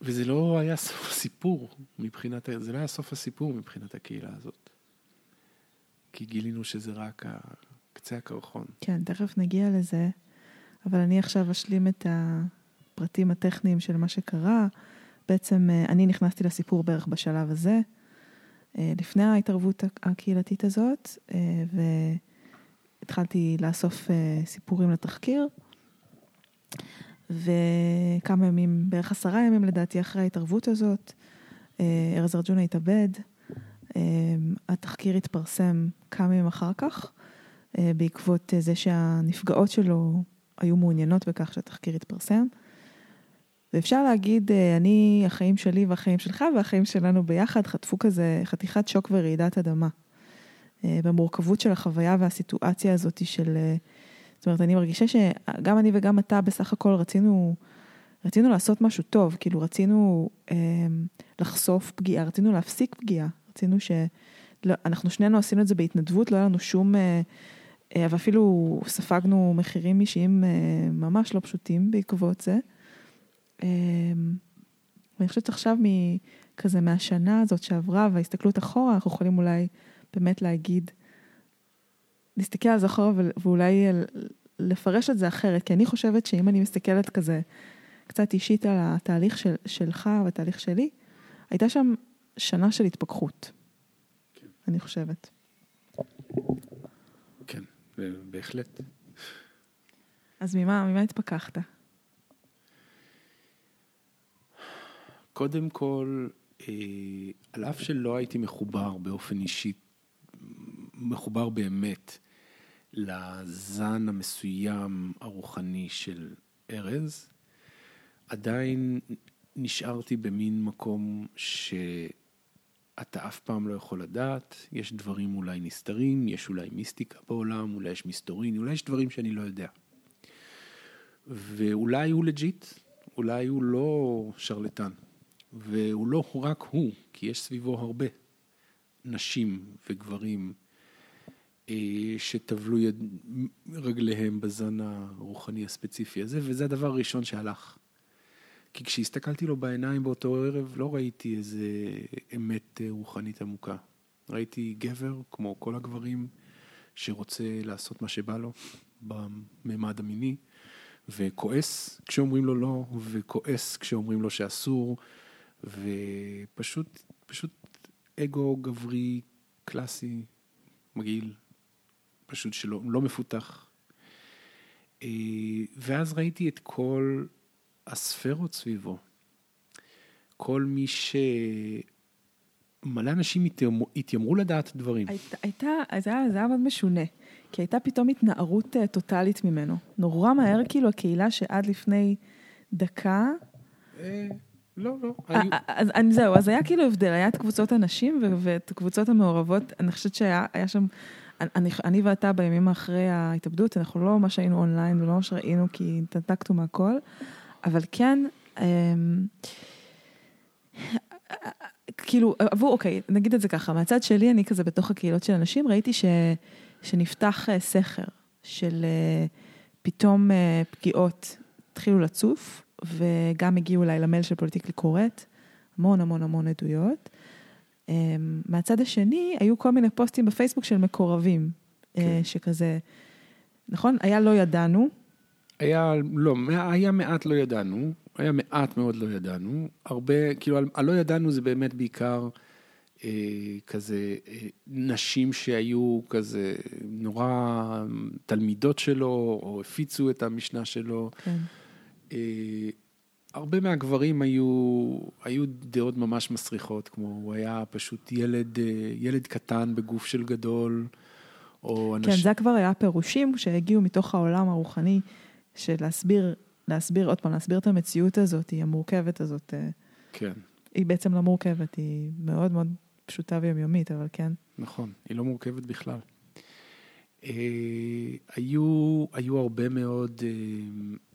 וזה לא היה סוף הסיפור מבחינת, זה לא היה סוף הסיפור מבחינת הקהילה הזאת. כי גילינו שזה רק קצה הקרחון. כן, תכף נגיע לזה, אבל אני עכשיו אשלים את הפרטים הטכניים של מה שקרה. בעצם אה, אני נכנסתי לסיפור בערך בשלב הזה, אה, לפני ההתערבות הקהילתית הזאת, אה, והתחלתי לאסוף סיפורים לתחקיר. וכמה ימים, בערך עשרה ימים לדעתי אחרי ההתערבות הזאת, אה, ארז ארג'ונה התאבד. אה, התחקיר התפרסם כמה ימים אחר כך, אה, בעקבות זה שהנפגעות שלו היו מעוניינות בכך שהתחקיר יתפרסם. ואפשר להגיד, אני, החיים שלי והחיים שלך והחיים שלנו ביחד חטפו כזה חתיכת שוק ורעידת אדמה. במורכבות של החוויה והסיטואציה הזאת של זאת אומרת, אני מרגישה שגם אני וגם אתה בסך הכל רצינו, רצינו לעשות משהו טוב, כאילו רצינו אה, לחשוף פגיעה, רצינו להפסיק פגיעה, רצינו ש... לא, אנחנו שנינו עשינו את זה בהתנדבות, לא היה לנו שום... אה, אה, ואפילו ספגנו מחירים אישיים אה, ממש לא פשוטים בעקבות זה. אה, ואני חושבת שעכשיו כזה מהשנה הזאת שעברה וההסתכלות אחורה, אנחנו יכולים אולי באמת להגיד, להסתכל על זה אחורה ואולי לפרש את זה אחרת, כי אני חושבת שאם אני מסתכלת כזה קצת אישית על התהליך של, שלך והתהליך שלי, הייתה שם שנה של התפכחות, כן. אני חושבת. כן, בהחלט. אז ממה, ממה התפכחת? קודם כל, אה, על אף שלא הייתי מחובר באופן אישי מחובר באמת לזן המסוים הרוחני של ארז, עדיין נשארתי במין מקום שאתה אף פעם לא יכול לדעת, יש דברים אולי נסתרים, יש אולי מיסטיקה בעולם, אולי יש מסתורין, אולי יש דברים שאני לא יודע. ואולי הוא לג'יט, אולי הוא לא שרלטן, והוא לא רק הוא, כי יש סביבו הרבה נשים וגברים שטבלו יד... רגליהם בזן הרוחני הספציפי הזה, וזה הדבר הראשון שהלך. כי כשהסתכלתי לו בעיניים באותו ערב, לא ראיתי איזה אמת אה, רוחנית עמוקה. ראיתי גבר, כמו כל הגברים, שרוצה לעשות מה שבא לו בממד המיני, וכועס כשאומרים לו לא, וכועס כשאומרים לו שאסור, ופשוט, פשוט אגו גברי קלאסי, מגעיל, פשוט שלא לא מפותח. אה, ואז ראיתי את כל הספרות סביבו. כל מי ש... מלא אנשים התיימרו, התיימרו לדעת דברים. הייתה, הייתה, זה היה, זה היה מאוד משונה, כי הייתה פתאום התנערות אה, טוטאלית ממנו. נורא מהר, כאילו, הקהילה שעד לפני דקה... אה, לא, לא. אז זהו, אז היה כאילו הבדל, היה את קבוצות הנשים ואת קבוצות המעורבות, אני חושבת שהיה שם אני, אני ואתה בימים אחרי ההתאבדות, אנחנו לא ממש היינו אונליין ולא ממש ראינו כי התנתקנו מהכל, אבל כן, אמ, כאילו, עבור, אוקיי, נגיד את זה ככה, מהצד שלי, אני כזה בתוך הקהילות של אנשים, ראיתי ש, שנפתח אה, סכר של אה, פתאום אה, פגיעות התחילו לצוף, וגם הגיעו אליי למייל של פוליטיקלי קורט, המון המון המון עדויות. מהצד השני, היו כל מיני פוסטים בפייסבוק של מקורבים, כן. שכזה, נכון? היה לא ידענו. היה, לא, היה מעט לא ידענו, היה מעט מאוד לא ידענו, הרבה, כאילו, הלא ידענו זה באמת בעיקר אה, כזה אה, נשים שהיו כזה נורא תלמידות שלו, או הפיצו את המשנה שלו. כן. אה, הרבה מהגברים היו, היו דעות ממש מסריחות, כמו הוא היה פשוט ילד, אה, ילד קטן בגוף של גדול, או אנשים... כן, זה כבר היה פירושים שהגיעו מתוך העולם הרוחני של להסביר להסביר, עוד פעם, להסביר את המציאות הזאת, המורכבת הזאת. אה, כן. היא בעצם לא מורכבת, היא מאוד מאוד פשוטה ויומיומית, אבל כן. נכון, היא לא מורכבת בכלל. אה, היו, היו הרבה מאוד, אה,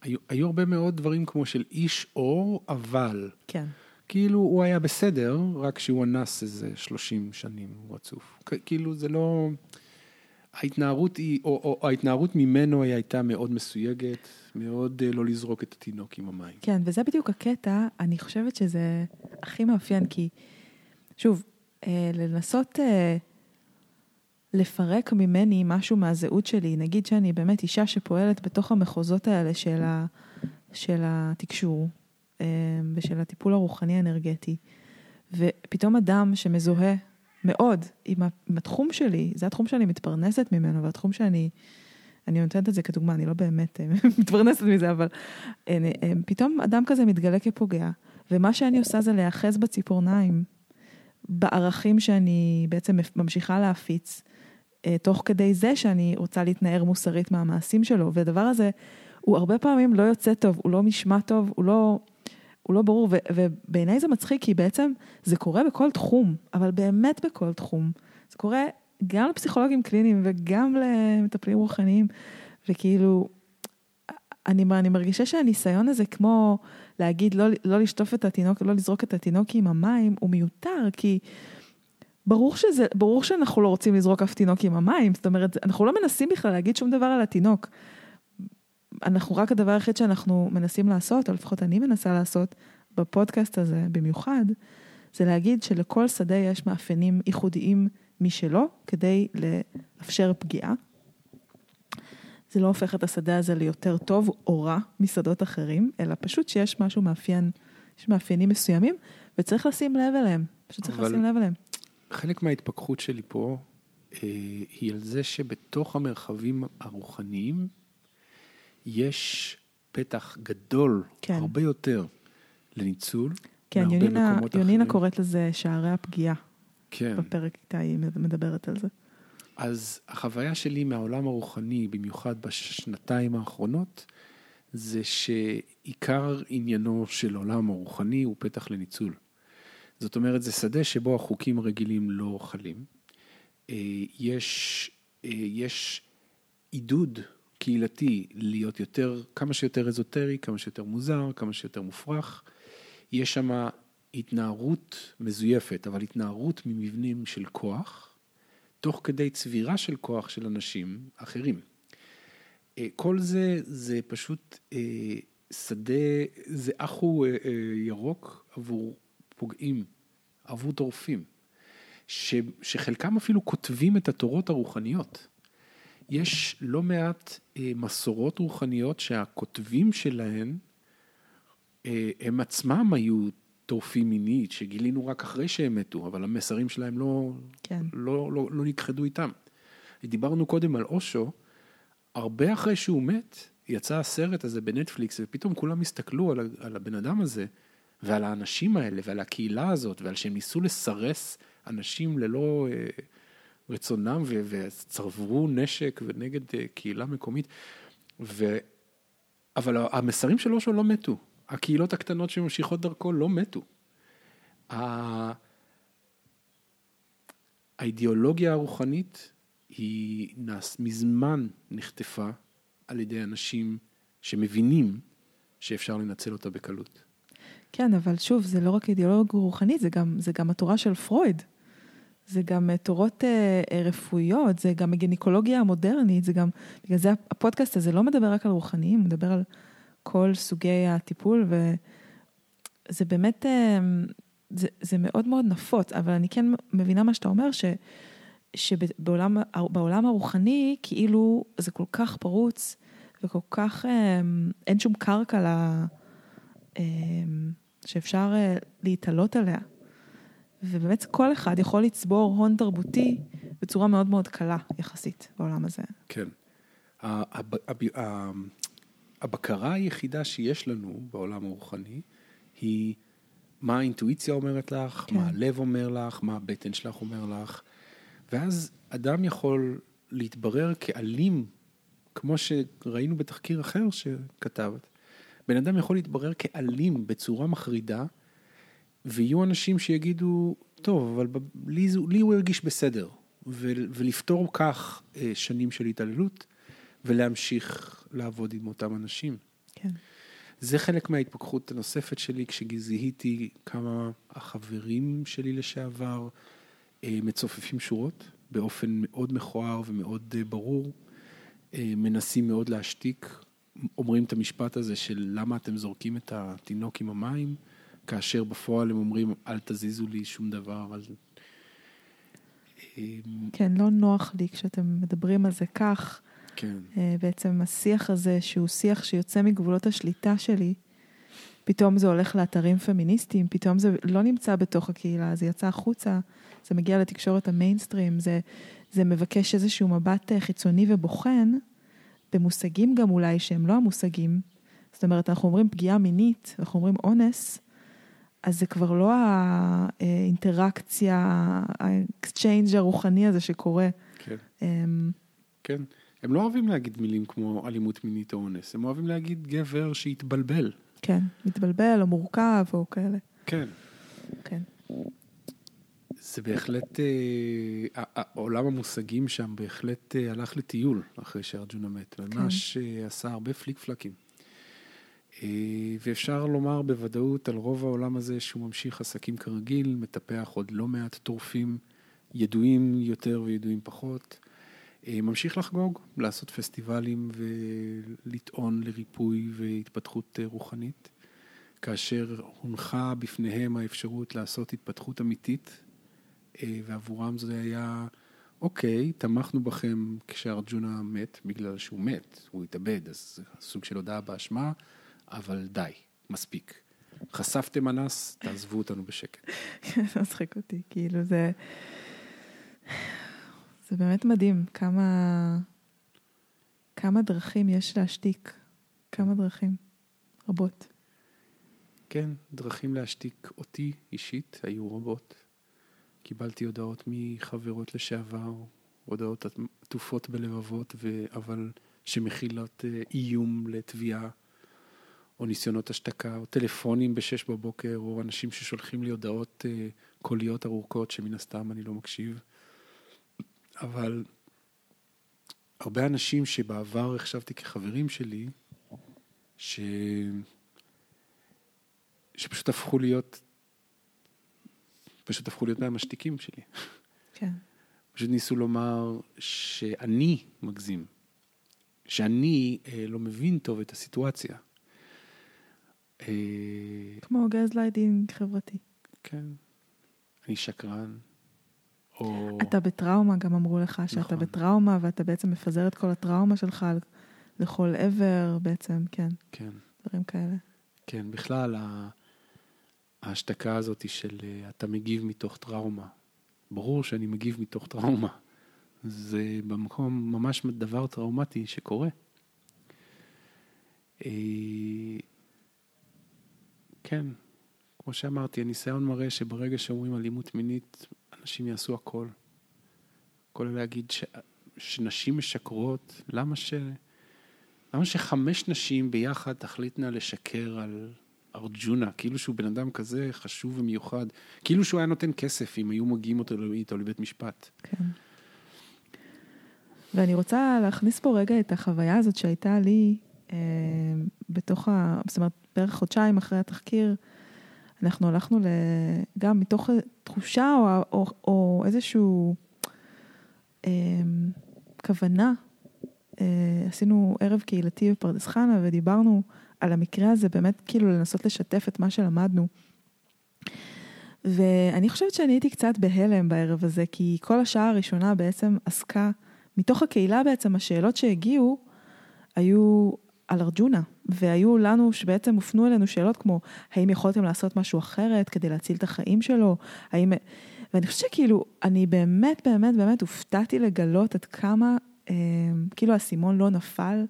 היו, היו הרבה מאוד דברים כמו של איש אור, אבל. כן. כאילו הוא היה בסדר, רק שהוא אנס איזה 30 שנים רצוף. כאילו זה לא... ההתנערות היא, או, או, ההתנערות ממנו היא הייתה מאוד מסויגת, מאוד uh, לא לזרוק את התינוק עם המים. כן, וזה בדיוק הקטע, אני חושבת שזה הכי מאפיין, כי שוב, לנסות לפרק ממני משהו מהזהות שלי, נגיד שאני באמת אישה שפועלת בתוך המחוזות האלה של, ה, של התקשור uh, ושל הטיפול הרוחני האנרגטי, ופתאום אדם שמזוהה מאוד עם, התחום שלי, זה התחום שאני מתפרנסת ממנו, והתחום שאני, אני נותנת את זה כדוגמה, אני לא באמת אה, מתפרנסת מזה, אבל אה, פתאום אדם כזה מתגלה כפוגע, ומה שאני עושה זה להיאחז בציפורניים, בערכים שאני בעצם ממשיכה להפיץ, אה, תוך כדי זה שאני רוצה להתנער מוסרית מהמעשים שלו, והדבר הזה, הוא הרבה פעמים לא יוצא טוב, הוא לא נשמע טוב, הוא לא... הוא לא ברור, ובעיניי זה מצחיק, כי בעצם זה קורה בכל תחום, אבל באמת בכל תחום. זה קורה גם לפסיכולוגים קליניים וגם למטפלים רוחניים, וכאילו, אני, אני מרגישה שהניסיון הזה, כמו להגיד לא, לא לשטוף את התינוק, לא לזרוק את התינוק עם המים, הוא מיותר, כי ברור, שזה, ברור שאנחנו לא רוצים לזרוק אף תינוק עם המים, זאת אומרת, אנחנו לא מנסים בכלל להגיד שום דבר על התינוק. אנחנו רק הדבר היחיד שאנחנו מנסים לעשות, או לפחות אני מנסה לעשות, בפודקאסט הזה במיוחד, זה להגיד שלכל שדה יש מאפיינים ייחודיים משלו, כדי לאפשר פגיעה. זה לא הופך את השדה הזה ליותר טוב או רע משדות אחרים, אלא פשוט שיש משהו מאפיין, יש מאפיינים מסוימים, וצריך לשים לב אליהם. פשוט צריך לשים לב אליהם. חלק מההתפכחות שלי פה אה, היא על זה שבתוך המרחבים הרוחניים, יש פתח גדול, כן. הרבה יותר, לניצול. כן, יונינה, יונינה קוראת לזה שערי הפגיעה. כן. בפרק איתה היא מדברת על זה. אז החוויה שלי מהעולם הרוחני, במיוחד בשנתיים האחרונות, זה שעיקר עניינו של העולם הרוחני הוא פתח לניצול. זאת אומרת, זה שדה שבו החוקים הרגילים לא חלים. אה, יש, אה, יש עידוד קהילתי להיות יותר, כמה שיותר אזוטרי, כמה שיותר מוזר, כמה שיותר מופרך. יש שם התנערות מזויפת, אבל התנערות ממבנים של כוח, תוך כדי צבירה של כוח של אנשים אחרים. אה, כל זה, זה פשוט שדה, זה אחו ירוק עבור פוגעים, עבור טורפים, שחלקם אפילו כותבים את התורות הרוחניות. יש לא מעט אה, מסורות רוחניות שהכותבים שלהן, אה, הם עצמם היו טורפים מינית, שגילינו רק אחרי שהם מתו, אבל המסרים שלהם לא, כן. לא, לא, לא נכחדו איתם. דיברנו קודם על אושו, הרבה אחרי שהוא מת, יצא הסרט הזה בנטפליקס, ופתאום כולם הסתכלו על, על הבן אדם הזה, ועל האנשים האלה, ועל הקהילה הזאת, ועל שהם ניסו לסרס אנשים ללא... אה, רצונם וצרברו נשק ונגד אה, קהילה מקומית. ו... אבל המסרים של אושו לא מתו. הקהילות הקטנות שממשיכות דרכו לא מתו. האידיאולוגיה הרוחנית היא נס, מזמן נחטפה על ידי אנשים שמבינים שאפשר לנצל אותה בקלות. כן, אבל שוב, זה לא רק אידיאולוגיה רוחנית, זה גם, זה גם התורה של פרויד. זה גם אה, תורות אה, אה, רפואיות, זה גם הגניקולוגיה המודרנית, זה גם, בגלל זה הפודקאסט הזה לא מדבר רק על רוחניים, הוא מדבר על כל סוגי הטיפול, וזה באמת, אה, זה, זה מאוד מאוד נפוץ, אבל אני כן מבינה מה שאתה אומר, ש, שבעולם בעולם הרוחני, כאילו זה כל כך פרוץ, וכל כך, אה, אין שום קרקע ל... אה, שאפשר אה, להתעלות עליה. ובאמת כל אחד יכול לצבור הון תרבותי בצורה מאוד מאוד קלה יחסית בעולם הזה. כן. הבקרה היחידה שיש לנו בעולם הרוחני היא מה האינטואיציה אומרת לך, כן. מה הלב אומר לך, מה הבטן שלך אומר לך, ואז אדם יכול להתברר כאלים, כמו שראינו בתחקיר אחר שכתבת. בן אדם יכול להתברר כאלים בצורה מחרידה, ויהיו אנשים שיגידו, טוב, אבל לי, לי הוא הרגיש בסדר, ו, ולפתור כך אה, שנים של התעללות, ולהמשיך לעבוד עם אותם אנשים. כן. זה חלק מההתפכחות הנוספת שלי, כשזיהיתי כמה החברים שלי לשעבר אה, מצופפים שורות באופן מאוד מכוער ומאוד אה, ברור, מנסים מאוד להשתיק, אומרים את המשפט הזה של למה אתם זורקים את התינוק עם המים. כאשר בפועל הם אומרים, אל תזיזו לי שום דבר. אל... כן, לא נוח לי כשאתם מדברים על זה כך. כן. אה, בעצם השיח הזה, שהוא שיח שיוצא מגבולות השליטה שלי, פתאום זה הולך לאתרים פמיניסטיים, פתאום זה לא נמצא בתוך הקהילה, זה יצא החוצה, זה מגיע לתקשורת המיינסטרים, זה, זה מבקש איזשהו מבט אה, חיצוני ובוחן, במושגים גם אולי שהם לא המושגים. זאת אומרת, אנחנו אומרים פגיעה מינית, אנחנו אומרים אונס, אז זה כבר לא האינטראקציה, ה exchange הרוחני הזה שקורה. כן. אמ, כן. הם לא אוהבים להגיד מילים כמו אלימות מינית או אונס, הם אוהבים להגיד גבר שהתבלבל. כן, מתבלבל או מורכב או כאלה. כן. כן. זה בהחלט, אה, עולם המושגים שם בהחלט אה, הלך לטיול אחרי שארג'ונה מת. כן. ממש אה, עשה הרבה פליק פלקים. ואפשר לומר בוודאות על רוב העולם הזה שהוא ממשיך עסקים כרגיל, מטפח עוד לא מעט טורפים ידועים יותר וידועים פחות. ממשיך לחגוג, לעשות פסטיבלים ולטעון לריפוי והתפתחות רוחנית, כאשר הונחה בפניהם האפשרות לעשות התפתחות אמיתית, ועבורם זה היה, אוקיי, תמכנו בכם כשארג'ונה מת, בגלל שהוא מת, הוא התאבד, אז סוג של הודעה באשמה. אבל די, מספיק. חשפתם אנס, תעזבו אותנו בשקט. זה מצחיק אותי, כאילו זה... זה באמת מדהים כמה, כמה דרכים יש להשתיק, כמה דרכים, רבות. כן, דרכים להשתיק אותי אישית היו רבות. קיבלתי הודעות מחברות לשעבר, הודעות עטופות בלבבות, ו... אבל שמכילות אה, איום לתביעה. או ניסיונות השתקה, או טלפונים בשש בבוקר, או אנשים ששולחים לי הודעות uh, קוליות ארוכות, שמן הסתם אני לא מקשיב. אבל הרבה אנשים שבעבר החשבתי כחברים שלי, ש... שפשוט הפכו להיות, פשוט הפכו להיות מהמשתיקים שלי. כן. פשוט ניסו לומר שאני מגזים, שאני אה, לא מבין טוב את הסיטואציה. אה, כמו גז ליידינג חברתי. כן. אני שקרן. או... אתה בטראומה, גם אמרו לך שאתה נכון. בטראומה, ואתה בעצם מפזר את כל הטראומה שלך לכל עבר בעצם, כן. כן. דברים כאלה. כן, בכלל, ההשתקה הזאת של אה, אתה מגיב מתוך טראומה. ברור שאני מגיב מתוך טראומה. זה במקום ממש דבר טראומטי שקורה. אה, כן, כמו שאמרתי, הניסיון מראה שברגע שאומרים אלימות מינית, אנשים יעשו הכל. כל להגיד ש... שנשים משקרות, למה ש... למה שחמש נשים ביחד תחליטנה לשקר על ארג'ונה, כאילו שהוא בן אדם כזה חשוב ומיוחד, כאילו שהוא היה נותן כסף אם היו מגיעים אותו איתו לבית משפט. כן. ואני רוצה להכניס פה רגע את החוויה הזאת שהייתה לי אה, בתוך ה... זאת אומרת, בערך חודשיים אחרי התחקיר, אנחנו הלכנו גם מתוך תחושה או, או, או איזשהו אה, כוונה. אה, עשינו ערב קהילתי בפרדס חנה ודיברנו על המקרה הזה, באמת כאילו לנסות לשתף את מה שלמדנו. ואני חושבת שאני הייתי קצת בהלם בערב הזה, כי כל השעה הראשונה בעצם עסקה, מתוך הקהילה בעצם, השאלות שהגיעו היו על ארג'ונה, והיו לנו, שבעצם הופנו אלינו שאלות כמו, האם יכולתם לעשות משהו אחרת כדי להציל את החיים שלו? האם... ואני חושבת שכאילו, אני באמת, באמת, באמת הופתעתי לגלות עד כמה, אה, כאילו האסימון לא נפל,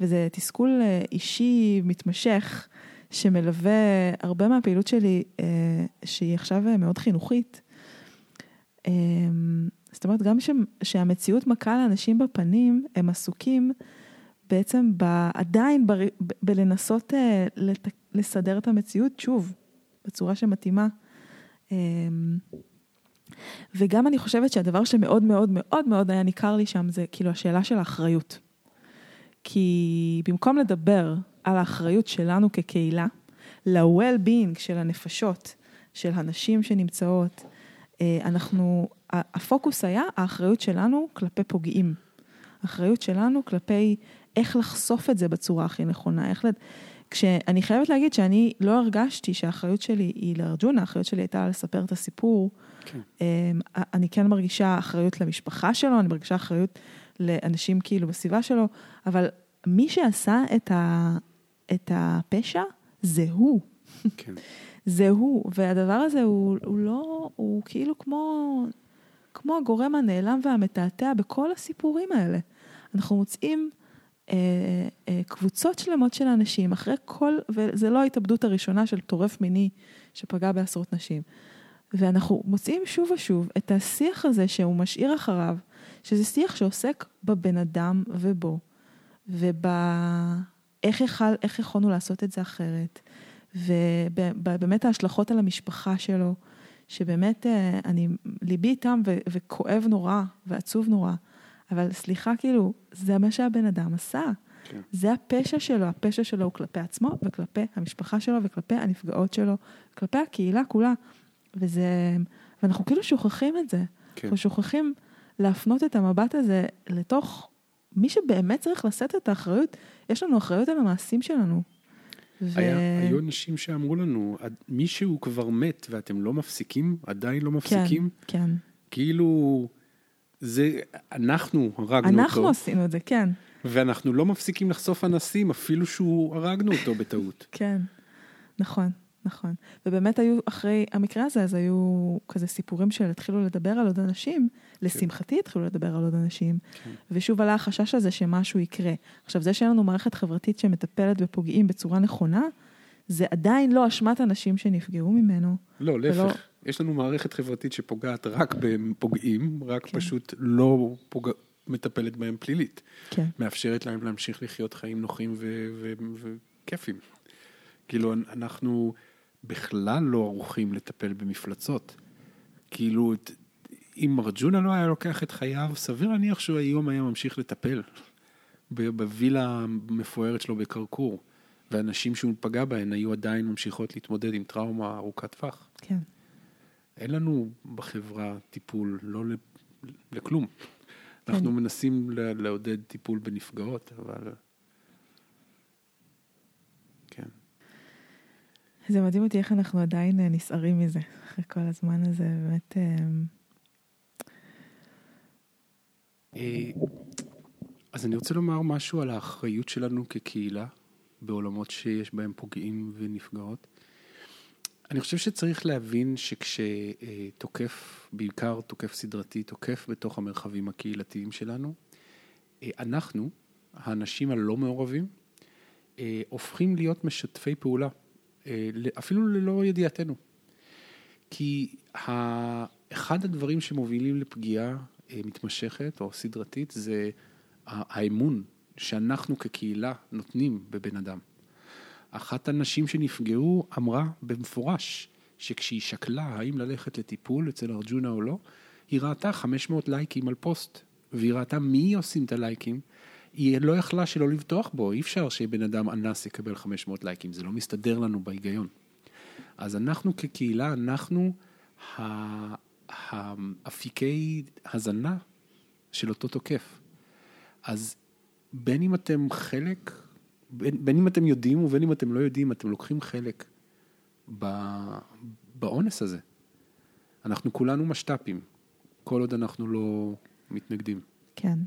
וזה תסכול אה, אישי מתמשך, שמלווה הרבה מהפעילות שלי, אה, שהיא עכשיו אה, מאוד חינוכית. זאת אומרת, גם ש, שהמציאות מכה לאנשים בפנים, הם עסוקים בעצם ב, עדיין ב, בלנסות לסדר את המציאות, שוב, בצורה שמתאימה. וגם אני חושבת שהדבר שמאוד מאוד מאוד מאוד היה ניכר לי שם זה כאילו השאלה של האחריות. כי במקום לדבר על האחריות שלנו כקהילה, ל-well-being של הנפשות, של הנשים שנמצאות, אה, אנחנו, הפוקוס היה האחריות שלנו כלפי פוגעים. האחריות שלנו כלפי איך לחשוף את זה בצורה הכי נכונה, איך... לד... כשאני חייבת להגיד שאני לא הרגשתי שהאחריות שלי היא לארג'ונה, האחריות שלי הייתה לספר את הסיפור. כן. אמ, אני כן מרגישה אחריות למשפחה שלו, אני מרגישה אחריות לאנשים כאילו בסביבה שלו, אבל מי שעשה את, ה, את הפשע זה הוא. כן. זה הוא, והדבר הזה הוא, הוא לא, הוא כאילו כמו, כמו הגורם הנעלם והמתעתע בכל הסיפורים האלה. אנחנו מוצאים אה, אה, קבוצות שלמות של אנשים, אחרי כל, וזה לא ההתאבדות הראשונה של טורף מיני שפגע בעשרות נשים. ואנחנו מוצאים שוב ושוב את השיח הזה שהוא משאיר אחריו, שזה שיח שעוסק בבן אדם ובו, ובאיך יכול, יכולנו לעשות את זה אחרת, ובאמת ההשלכות על המשפחה שלו, שבאמת אה, אני, ליבי איתם ו, וכואב נורא ועצוב נורא, אבל סליחה, כאילו, זה מה שהבן אדם עשה. כן. זה הפשע שלו, הפשע שלו הוא כלפי עצמו וכלפי המשפחה שלו וכלפי הנפגעות שלו, כלפי הקהילה כולה. וזה, ואנחנו כאילו שוכחים את זה. כן. אנחנו שוכחים להפנות את המבט הזה לתוך מי שבאמת צריך לשאת את האחריות. יש לנו אחריות על המעשים שלנו. ו... היה, היו אנשים שאמרו לנו, מישהו כבר מת ואתם לא מפסיקים, עדיין לא מפסיקים. כן, כן. כאילו, זה, אנחנו הרגנו אנחנו אותו. אנחנו עשינו את זה, כן. ואנחנו לא מפסיקים לחשוף אנסים, אפילו שהוא הרגנו אותו בטעות. כן, נכון. נכון. ובאמת היו, אחרי המקרה הזה, אז היו כזה סיפורים של התחילו לדבר על עוד אנשים, כן. לשמחתי התחילו לדבר על עוד אנשים, כן. ושוב עלה החשש הזה שמשהו יקרה. עכשיו, זה שאין לנו מערכת חברתית שמטפלת בפוגעים בצורה נכונה, זה עדיין לא אשמת אנשים שנפגעו ממנו. לא, להפך. ולא... יש לנו מערכת חברתית שפוגעת רק בפוגעים, רק כן. פשוט לא פוג... מטפלת בהם פלילית. כן. מאפשרת להם להמשיך לחיות חיים נוחים וכיפים. כאילו, אנחנו... בכלל לא ערוכים לטפל במפלצות. כאילו, אם ארג'ונה לא היה לוקח את חייו, סביר להניח שהוא היום היה ממשיך לטפל בווילה המפוארת שלו בקרקור, ואנשים שהוא פגע בהן היו עדיין ממשיכות להתמודד עם טראומה ארוכת טווח. כן. אין לנו בחברה טיפול, לא לכלום. כן. אנחנו מנסים לעודד טיפול בנפגעות, אבל... זה מדהים אותי איך אנחנו עדיין אה, נסערים מזה, אחרי כל הזמן הזה, באמת... אה, אה, אז אני רוצה לומר משהו על האחריות שלנו כקהילה, בעולמות שיש בהם פוגעים ונפגעות. אני חושב שצריך להבין שכשתוקף, בעיקר תוקף סדרתי, תוקף בתוך המרחבים הקהילתיים שלנו, אנחנו, האנשים הלא מעורבים, הופכים להיות משתפי פעולה. אה, אפילו ללא ידיעתנו. כי אחד הדברים שמובילים לפגיעה אה, מתמשכת או סדרתית זה האמון שאנחנו כקהילה נותנים בבן אדם. אחת הנשים שנפגעו אמרה במפורש שכשהיא שקלה האם ללכת לטיפול אצל ארג'ונה או לא, היא ראתה 500 לייקים על פוסט, והיא ראתה מי עושים את הלייקים, היא לא יכלה שלא לבטוח בו, אי אפשר שבן אדם אנס יקבל 500 לייקים, זה לא מסתדר לנו בהיגיון. אז אנחנו כקהילה, אנחנו האפיקי הזנה של אותו תוקף. אז בין אם אתם חלק, בין, בין אם אתם יודעים ובין אם אתם לא יודעים, אתם לוקחים חלק באונס הזה. אנחנו כולנו משת"פים, כל עוד אנחנו לא מתנגדים. כן.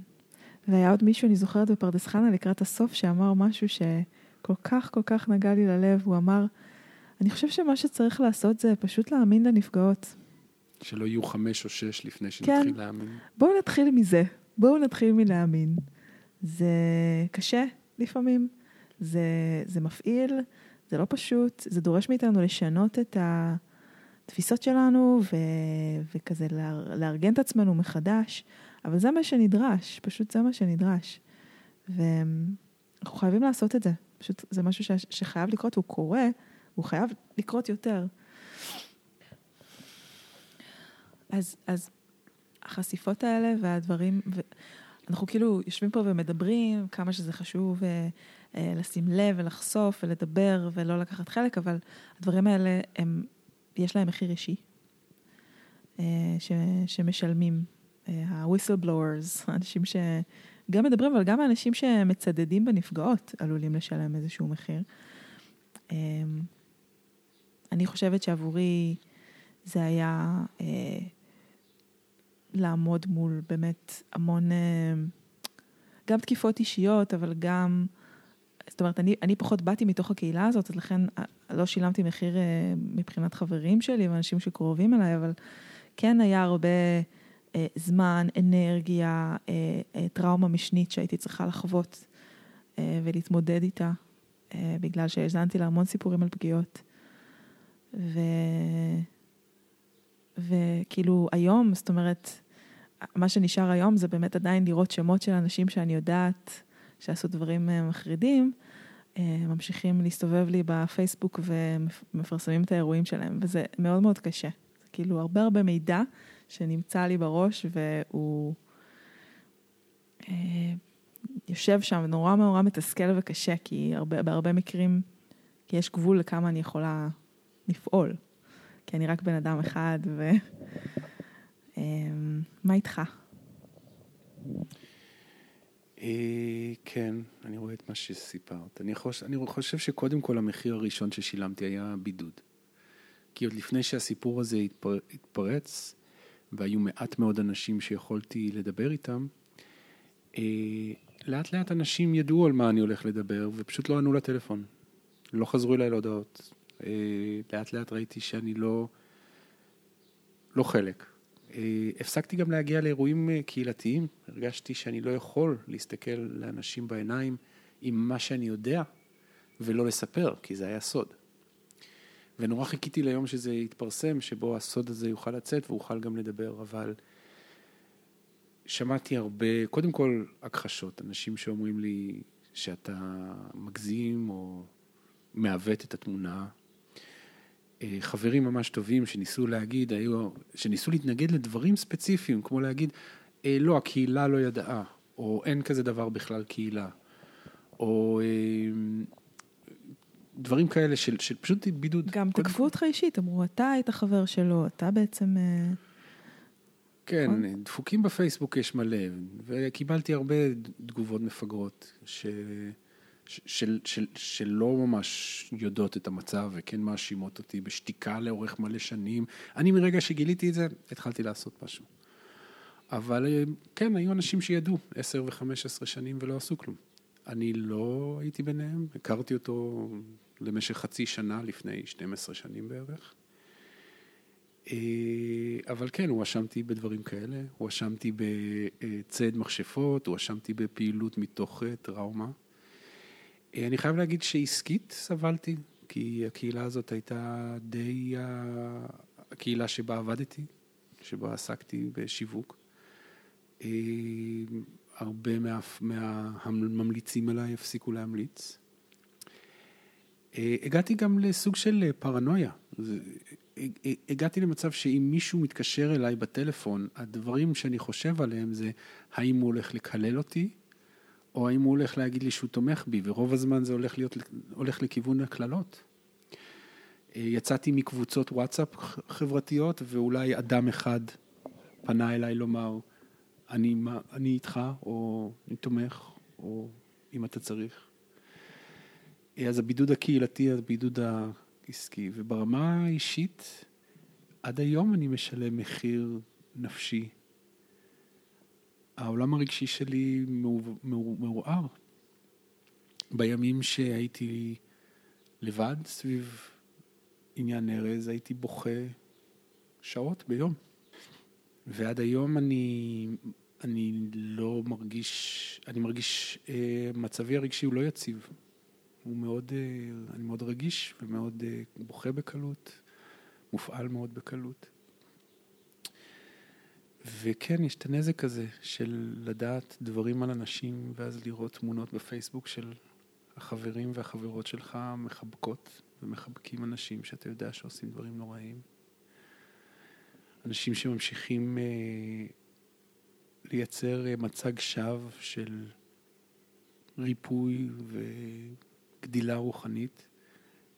והיה עוד מישהו, אני זוכרת בפרדס חנה לקראת הסוף, שאמר משהו שכל כך כל כך נגע לי ללב. הוא אמר, אני חושב שמה שצריך לעשות זה פשוט להאמין לנפגעות. שלא יהיו חמש או שש לפני שנתחיל כן. להאמין. בואו נתחיל מזה. בואו נתחיל מלהאמין. זה קשה לפעמים, זה, זה מפעיל, זה לא פשוט, זה דורש מאיתנו לשנות את התפיסות שלנו ו, וכזה לארגן את עצמנו מחדש, אבל זה מה שנדרש, פשוט זה מה שנדרש. ואנחנו חייבים לעשות את זה, פשוט זה משהו ש, שחייב לקרות, הוא קורה, הוא חייב לקרות יותר. אז, אז החשיפות האלה והדברים, אנחנו כאילו יושבים פה ומדברים כמה שזה חשוב אה, אה, לשים לב ולחשוף ולדבר ולא לקחת חלק, אבל הדברים האלה, הם, יש להם מחיר אישי אה, ש, שמשלמים. אה, ה-whistleblowers, האנשים שגם מדברים, אבל גם האנשים שמצדדים בנפגעות עלולים לשלם איזשהו מחיר. אה, אני חושבת שעבורי זה היה... אה, לעמוד מול באמת המון, אה, גם תקיפות אישיות, אבל גם, זאת אומרת, אני, אני פחות באתי מתוך הקהילה הזאת, אז לכן לא שילמתי מחיר מבחינת חברים שלי ואנשים שקרובים אליי, אבל כן היה הרבה זמן, אנרגיה, טראומה משנית שהייתי צריכה לחוות ולהתמודד איתה, בגלל שהאזנתי להמון סיפורים על פגיעות. ו... וכאילו היום, זאת אומרת, מה שנשאר היום זה באמת עדיין לראות שמות של אנשים שאני יודעת שעשו דברים אה, מחרידים, אה, ממשיכים להסתובב לי בפייסבוק ומפרסמים את האירועים שלהם, וזה מאוד מאוד קשה. זה כאילו הרבה הרבה מידע שנמצא לי בראש והוא אה, יושב שם נורא נורא מתסכל וקשה, כי הרבה, בהרבה מקרים, יש גבול לכמה אני יכולה לפעול. כי אני רק בן אדם אחד, ו... אמ, מה איתך? אה, כן, אני רואה את מה שסיפרת. אני חושב, אני חושב שקודם כל המחיר הראשון ששילמתי היה בידוד. כי עוד לפני שהסיפור הזה התפר, התפרץ, והיו מעט מאוד אנשים שיכולתי לדבר איתם, אה, לאט לאט אנשים ידעו על מה אני הולך לדבר, ופשוט לא ענו לטלפון. לא חזרו אליי להודעות. אה, לאט לאט ראיתי שאני לא, לא חלק. אה, הפסקתי גם להגיע לאירועים קהילתיים, הרגשתי שאני לא יכול להסתכל לאנשים בעיניים עם מה שאני יודע ולא לספר, כי זה היה סוד. ונורא חיכיתי ליום שזה יתפרסם, שבו הסוד הזה יוכל לצאת ואוכל גם לדבר, אבל שמעתי הרבה, קודם כל הכחשות, אנשים שאומרים לי שאתה מגזים או מעוות את התמונה, אה, חברים ממש טובים שניסו להגיד, היו, שניסו להתנגד לדברים ספציפיים, כמו להגיד, אה, לא, הקהילה לא ידעה, או אין כזה דבר בכלל קהילה, או אה, דברים כאלה של, של פשוט בידוד. גם קודם... תקפו אותך אישית, אמרו, אתה היית חבר שלו, אתה בעצם... כן, נכון? דפוקים בפייסבוק יש מלא, וקיבלתי הרבה תגובות מפגרות, ש... של, של, שלא ממש יודעות את המצב וכן מאשימות אותי בשתיקה לאורך מלא שנים. אני מרגע שגיליתי את זה, התחלתי לעשות משהו. אבל אה, כן, היו אנשים שידעו עשר וחמש עשרה שנים ולא עשו כלום. אני לא הייתי ביניהם, הכרתי אותו למשך חצי שנה לפני 12 שנים בערך. אה, אבל כן, הואשמתי בדברים כאלה, הואשמתי בציד מכשפות, הואשמתי בפעילות מתוך אה, טראומה. אה, אני חייב להגיד שעסקית סבלתי, כי הקהילה הזאת הייתה די הקהילה שבה עבדתי, שבה עסקתי בשיווק. הרבה מה, מהממליצים עליי הפסיקו להמליץ. אה, הגעתי גם לסוג של פרנויה. הגעתי למצב שאם מישהו מתקשר אליי בטלפון, הדברים שאני חושב עליהם זה האם הוא הולך לקלל אותי, או האם הוא הולך להגיד לי שהוא תומך בי, ורוב הזמן זה הולך, להיות, הולך לכיוון הקללות. אה, יצאתי מקבוצות וואטסאפ חברתיות, ואולי אדם אחד פנה אליי לומר, אני, אני איתך, או אני תומך, או אם אתה צריך. אז הבידוד הקהילתי, הבידוד העסקי, וברמה האישית, עד היום אני משלם מחיר נפשי. העולם הרגשי שלי מעורער. בימים שהייתי לבד סביב עניין ארז, הייתי בוכה שעות ביום. ועד היום אני, אני לא מרגיש, אני מרגיש, אה, מצבי הרגשי הוא לא יציב. הוא מאוד, אה, אני מאוד רגיש ומאוד אה, בוכה בקלות, מופעל מאוד בקלות. וכן, יש את הנזק הזה של לדעת דברים על אנשים ואז לראות תמונות בפייסבוק של החברים והחברות שלך מחבקות ומחבקים אנשים שאתה יודע שעושים דברים נוראים. אנשים שממשיכים אה, לייצר אה, מצג שווא של ריפוי וגדילה רוחנית,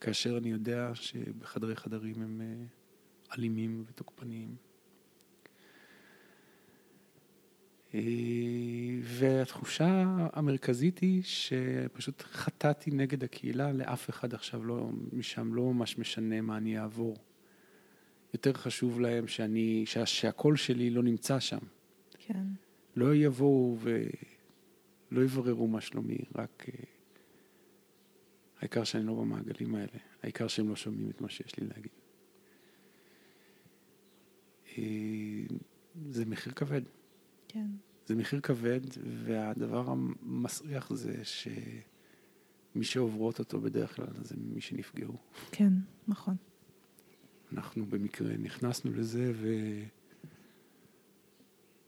כאשר אני יודע שבחדרי חדרים הם אה, אלימים ותוקפניים. אה, והתחושה המרכזית היא שפשוט חטאתי נגד הקהילה, לאף אחד עכשיו לא, משם לא ממש משנה מה אני אעבור. יותר חשוב להם שאני, שה, שהקול שלי לא נמצא שם. כן. לא יבואו ולא יבררו מה שלומי, רק אה, העיקר שאני לא במעגלים האלה, העיקר שהם לא שומעים את מה שיש לי להגיד. אה, זה מחיר כבד. כן. זה מחיר כבד, והדבר המסריח זה שמי שעוברות אותו בדרך כלל זה מי שנפגעו. כן, נכון. אנחנו במקרה נכנסנו לזה, ו...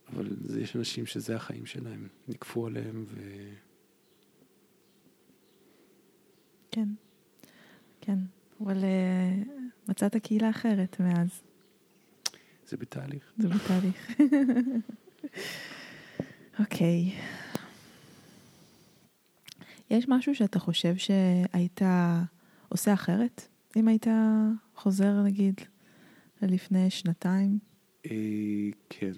אבל יש אנשים שזה החיים שלהם, נקפו עליהם ו... כן, כן, אבל uh, מצאת קהילה אחרת מאז. זה בתהליך. זה בתהליך. אוקיי. יש משהו שאתה חושב שהיית עושה אחרת? אם היית חוזר נגיד ללפני שנתיים? אה, כן.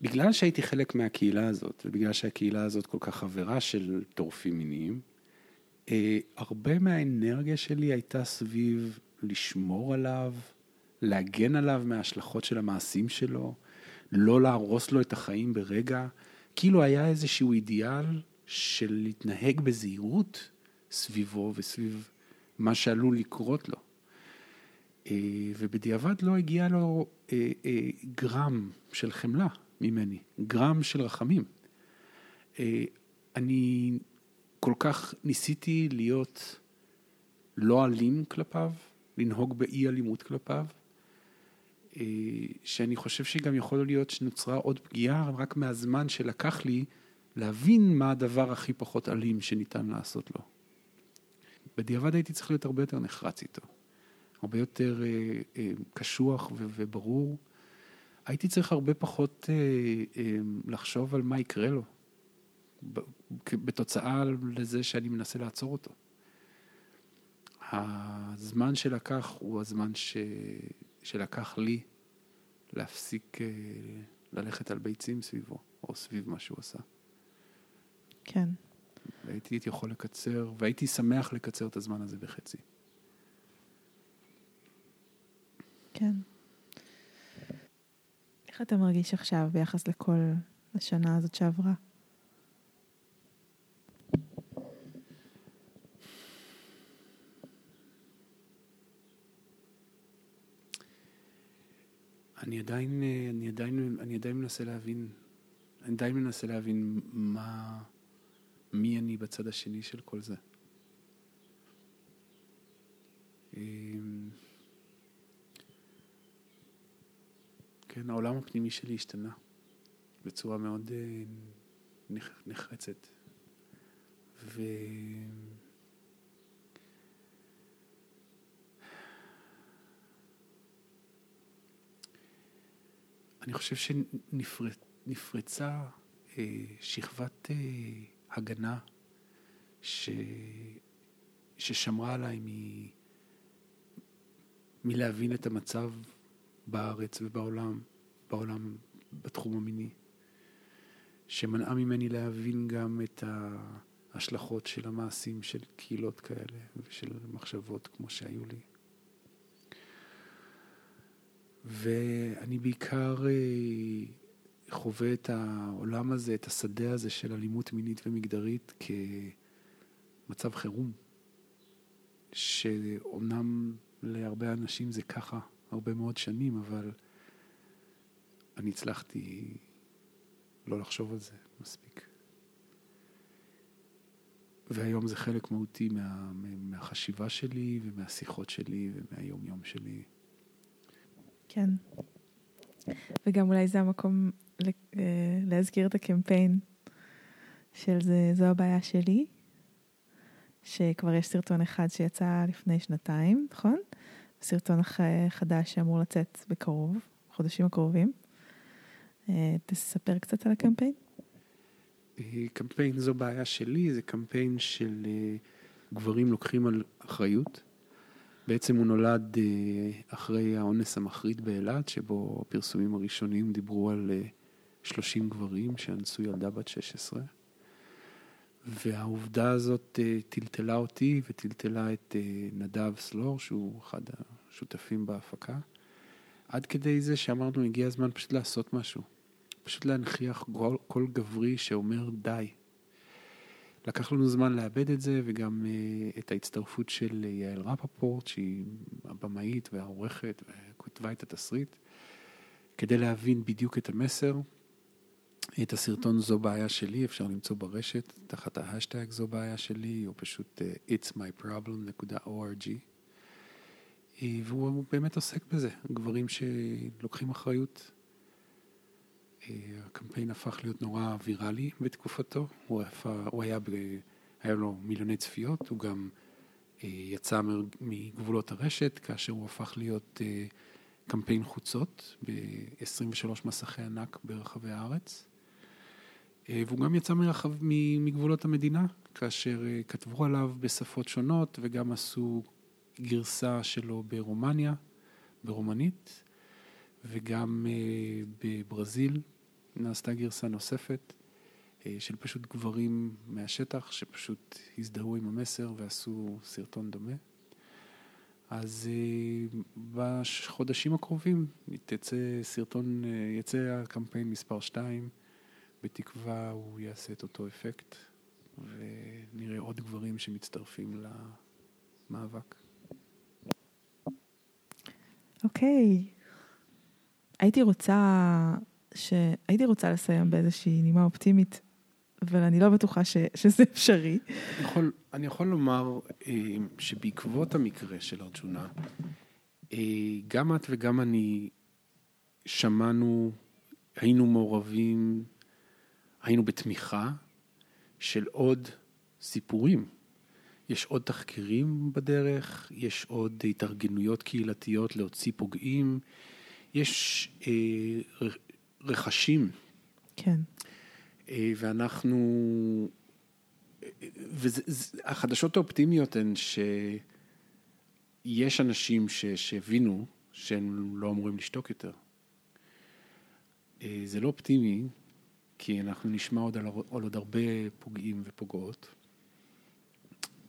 בגלל שהייתי חלק מהקהילה הזאת, ובגלל שהקהילה הזאת כל כך חברה של טורפים מיניים, אה, הרבה מהאנרגיה שלי הייתה סביב לשמור עליו, להגן עליו מההשלכות של המעשים שלו, לא להרוס לו את החיים ברגע. כאילו היה איזשהו אידיאל של להתנהג בזהירות סביבו וסביב מה שעלול לקרות לו. אה, ובדיעבד לא הגיע לו אה, אה, גרם של חמלה ממני, גרם של רחמים. אני כל כך ניסיתי להיות לא אלים כלפיו, לנהוג באי אלימות כלפיו, שאני חושב שגם יכול להיות שנוצרה עוד פגיעה רק מהזמן שלקח לי להבין מה הדבר הכי פחות אלים שניתן לעשות לו. בדיעבד הייתי צריך להיות הרבה יותר נחרץ איתו, הרבה יותר אה, אה, קשוח ו- וברור. הייתי צריך הרבה פחות אה, אה, לחשוב על מה יקרה לו, בתוצאה לזה שאני מנסה לעצור אותו. הזמן שלקח הוא הזמן ש... שלקח לי להפסיק אה, ללכת על ביצים סביבו, או סביב מה שהוא עשה. כן. והייתי יכול לקצר, והייתי שמח לקצר את הזמן הזה בחצי. כן. איך אתה מרגיש עכשיו ביחס לכל השנה הזאת שעברה? אני עדיין, אני עדיין, אני עדיין מנסה להבין, אני עדיין מנסה להבין מה, מי אני בצד השני של כל זה. אמ, כן, העולם הפנימי שלי השתנה בצורה מאוד אה, נחרצת. ו... אני חושב שנפרצה אה, שכבת אה, הגנה ש... ששמרה עליי מלהבין את המצב בארץ ובעולם, בעולם בתחום המיני, שמנעה ממני להבין גם את ההשלכות של המעשים של קהילות כאלה ושל מחשבות כמו שהיו לי. ואני בעיקר אה, חווה את העולם הזה, את השדה הזה של אלימות מינית ומגדרית כמצב חירום, שאומנם להרבה אנשים זה ככה הרבה מאוד שנים, אבל אני הצלחתי לא לחשוב על זה מספיק. והיום זה חלק מהותי מה, מהחשיבה שלי ומהשיחות שלי ומהיום-יום שלי. כן. וגם אולי זה המקום אה, להזכיר את הקמפיין של זה, זו הבעיה שלי, שכבר יש סרטון אחד שיצא לפני שנתיים, נכון? סרטון חדש שאמור לצאת בקרוב, בחודשים הקרובים. אה, תספר קצת על הקמפיין. אה, קמפיין זו בעיה שלי, זה קמפיין של גברים לוקחים על אחריות. בעצם הוא נולד אחרי האונס המחריד באילת, שבו הפרסומים הראשונים דיברו על 30 גברים שאנסו ילדה בת 16. והעובדה הזאת אה, טלטלה אותי וטלטלה את אה, נדב סלור, שהוא אחד השותפים בהפקה, עד כדי זה שאמרנו, הגיע הזמן פשוט לעשות משהו. פשוט להנכיח כל גברי שאומר די. לקח לנו זמן לעבד את זה, וגם אה, את ההצטרפות של יעל רפפורט, שהיא הבמאית והעורכת, וכותבה את התסריט, כדי להבין בדיוק את המסר. את הסרטון זו בעיה שלי, אפשר למצוא ברשת, תחת ההשטג זו בעיה שלי, או פשוט אה, itsmyproblem.org. אה, והוא באמת עוסק בזה, גברים שלוקחים אחריות. אה, הקמפיין הפך להיות נורא ויראלי בתקופתו, הוא, הפך, הוא היה, ב, היה לו מיליוני צפיות, הוא גם יצא מגבולות הרשת, כאשר הוא הפך להיות קמפיין חוצות ב-23 מסכי ענק ברחבי הארץ. אה, והוא גם יצא מרחב, מגבולות המדינה, כאשר אה, כתבו עליו בשפות שונות וגם עשו גרסה שלו ברומניה, ברומנית, וגם אה, בברזיל נעשתה גרסה נוספת של פשוט גברים מהשטח שפשוט הזדהו עם המסר ועשו סרטון דומה. אז בחודשים הקרובים יצא סרטון, יצא הקמפיין מספר 2 בתקווה הוא יעשה את אותו אפקט, ונראה עוד גברים שמצטרפים למאבק. אוקיי. Okay. הייתי רוצה, ש... הייתי רוצה לסיים באיזושהי נימה אופטימית, אבל אני לא בטוחה ש... שזה אפשרי. אני יכול, אני יכול לומר אה, שבעקבות המקרה של ארג'ונה, אה, גם את וגם אני שמענו, היינו מעורבים היינו בתמיכה של עוד סיפורים. יש עוד תחקירים בדרך, יש עוד התארגנויות קהילתיות להוציא פוגעים, יש אה, רכשים. כן. אה, ואנחנו... והחדשות האופטימיות הן שיש אנשים ש, שהבינו שהם לא אמורים לשתוק יותר. אה, זה לא אופטימי, כי אנחנו נשמע עוד על, על עוד הרבה פוגעים ופוגעות,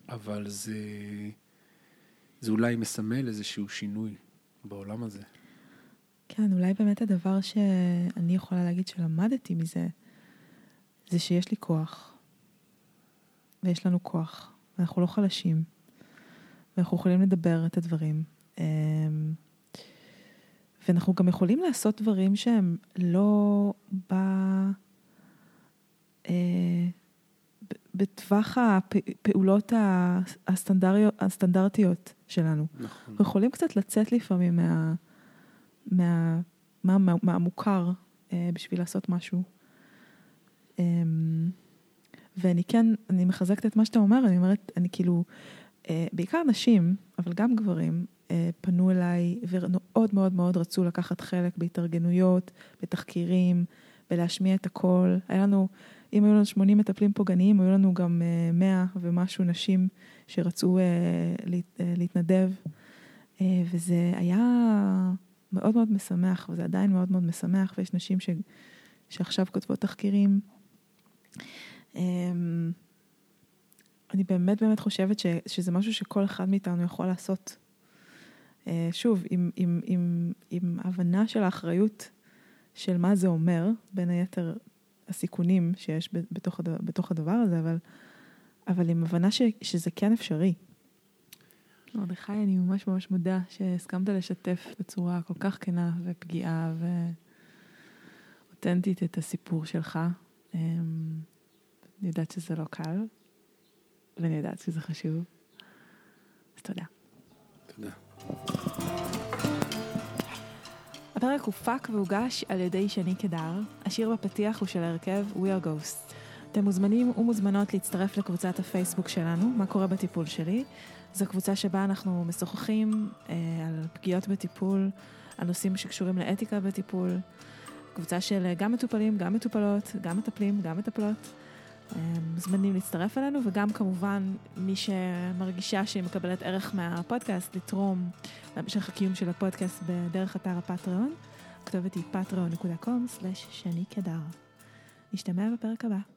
אבל זה, זה אולי מסמל איזשהו שינוי בעולם הזה. כן, אולי באמת הדבר שאני יכולה להגיד שלמדתי מזה, זה שיש לי כוח, ויש לנו כוח, ואנחנו לא חלשים, ואנחנו יכולים לדבר את הדברים. אמ, ואנחנו גם יכולים לעשות דברים שהם לא ב... אה, בטווח הפעולות הסטנדרטיות שלנו. נכון. אנחנו יכולים קצת לצאת לפעמים מה, מה, מה, מה, מהמוכר אה, בשביל לעשות משהו. אה, ואני כן, אני מחזקת את מה שאתה אומר, אני אומרת, אני כאילו, אה, בעיקר נשים, אבל גם גברים, אה, פנו אליי ומאוד מאוד מאוד רצו לקחת חלק בהתארגנויות, בתחקירים, בלהשמיע את הקול. היה לנו... אם היו לנו 80 מטפלים פוגעניים, היו לנו גם 100 אה, ומשהו נשים שרצו אה, אה, להתנדב. וזה היה מאוד מאוד משמח, וזה עדיין מאוד מאוד משמח, ויש נשים ש, שעכשיו כותבות תחקירים. אמ, אני באמת באמת חושבת ש, שזה משהו שכל אחד מאיתנו יכול לעשות. אה, שוב, עם, עם, עם, עם הבנה של האחריות של מה זה אומר, בין היתר הסיכונים שיש בתוך, הדבר, בתוך הדבר הזה, אבל, אבל עם הבנה ש, שזה כן אפשרי. מרדכי, אני ממש ממש מודה שהסכמת לשתף בצורה כל כך כנה ופגיעה ואותנטית את הסיפור שלך. אמ, אני יודעת שזה לא קל, ואני יודעת שזה חשוב. אז תודה. תודה. הפרק הופק והוגש על ידי שני קדר. השיר בפתיח הוא של ההרכב We are Ghosts. אתם מוזמנים ומוזמנות להצטרף לקבוצת הפייסבוק שלנו, מה קורה בטיפול שלי. זו קבוצה שבה אנחנו משוחחים אה, על פגיעות בטיפול, על נושאים שקשורים לאתיקה בטיפול. קבוצה של אה, גם מטופלים, גם מטופלות, גם מטפלים, גם מטפלות. אה, מוזמנים להצטרף אלינו, וגם כמובן מי שמרגישה שהיא מקבלת ערך מהפודקאסט, לתרום למשך הקיום של הפודקאסט בדרך אתר הפטריון. הכתובת היא patreon.com/שני קדר. נשתמע בפרק הבא.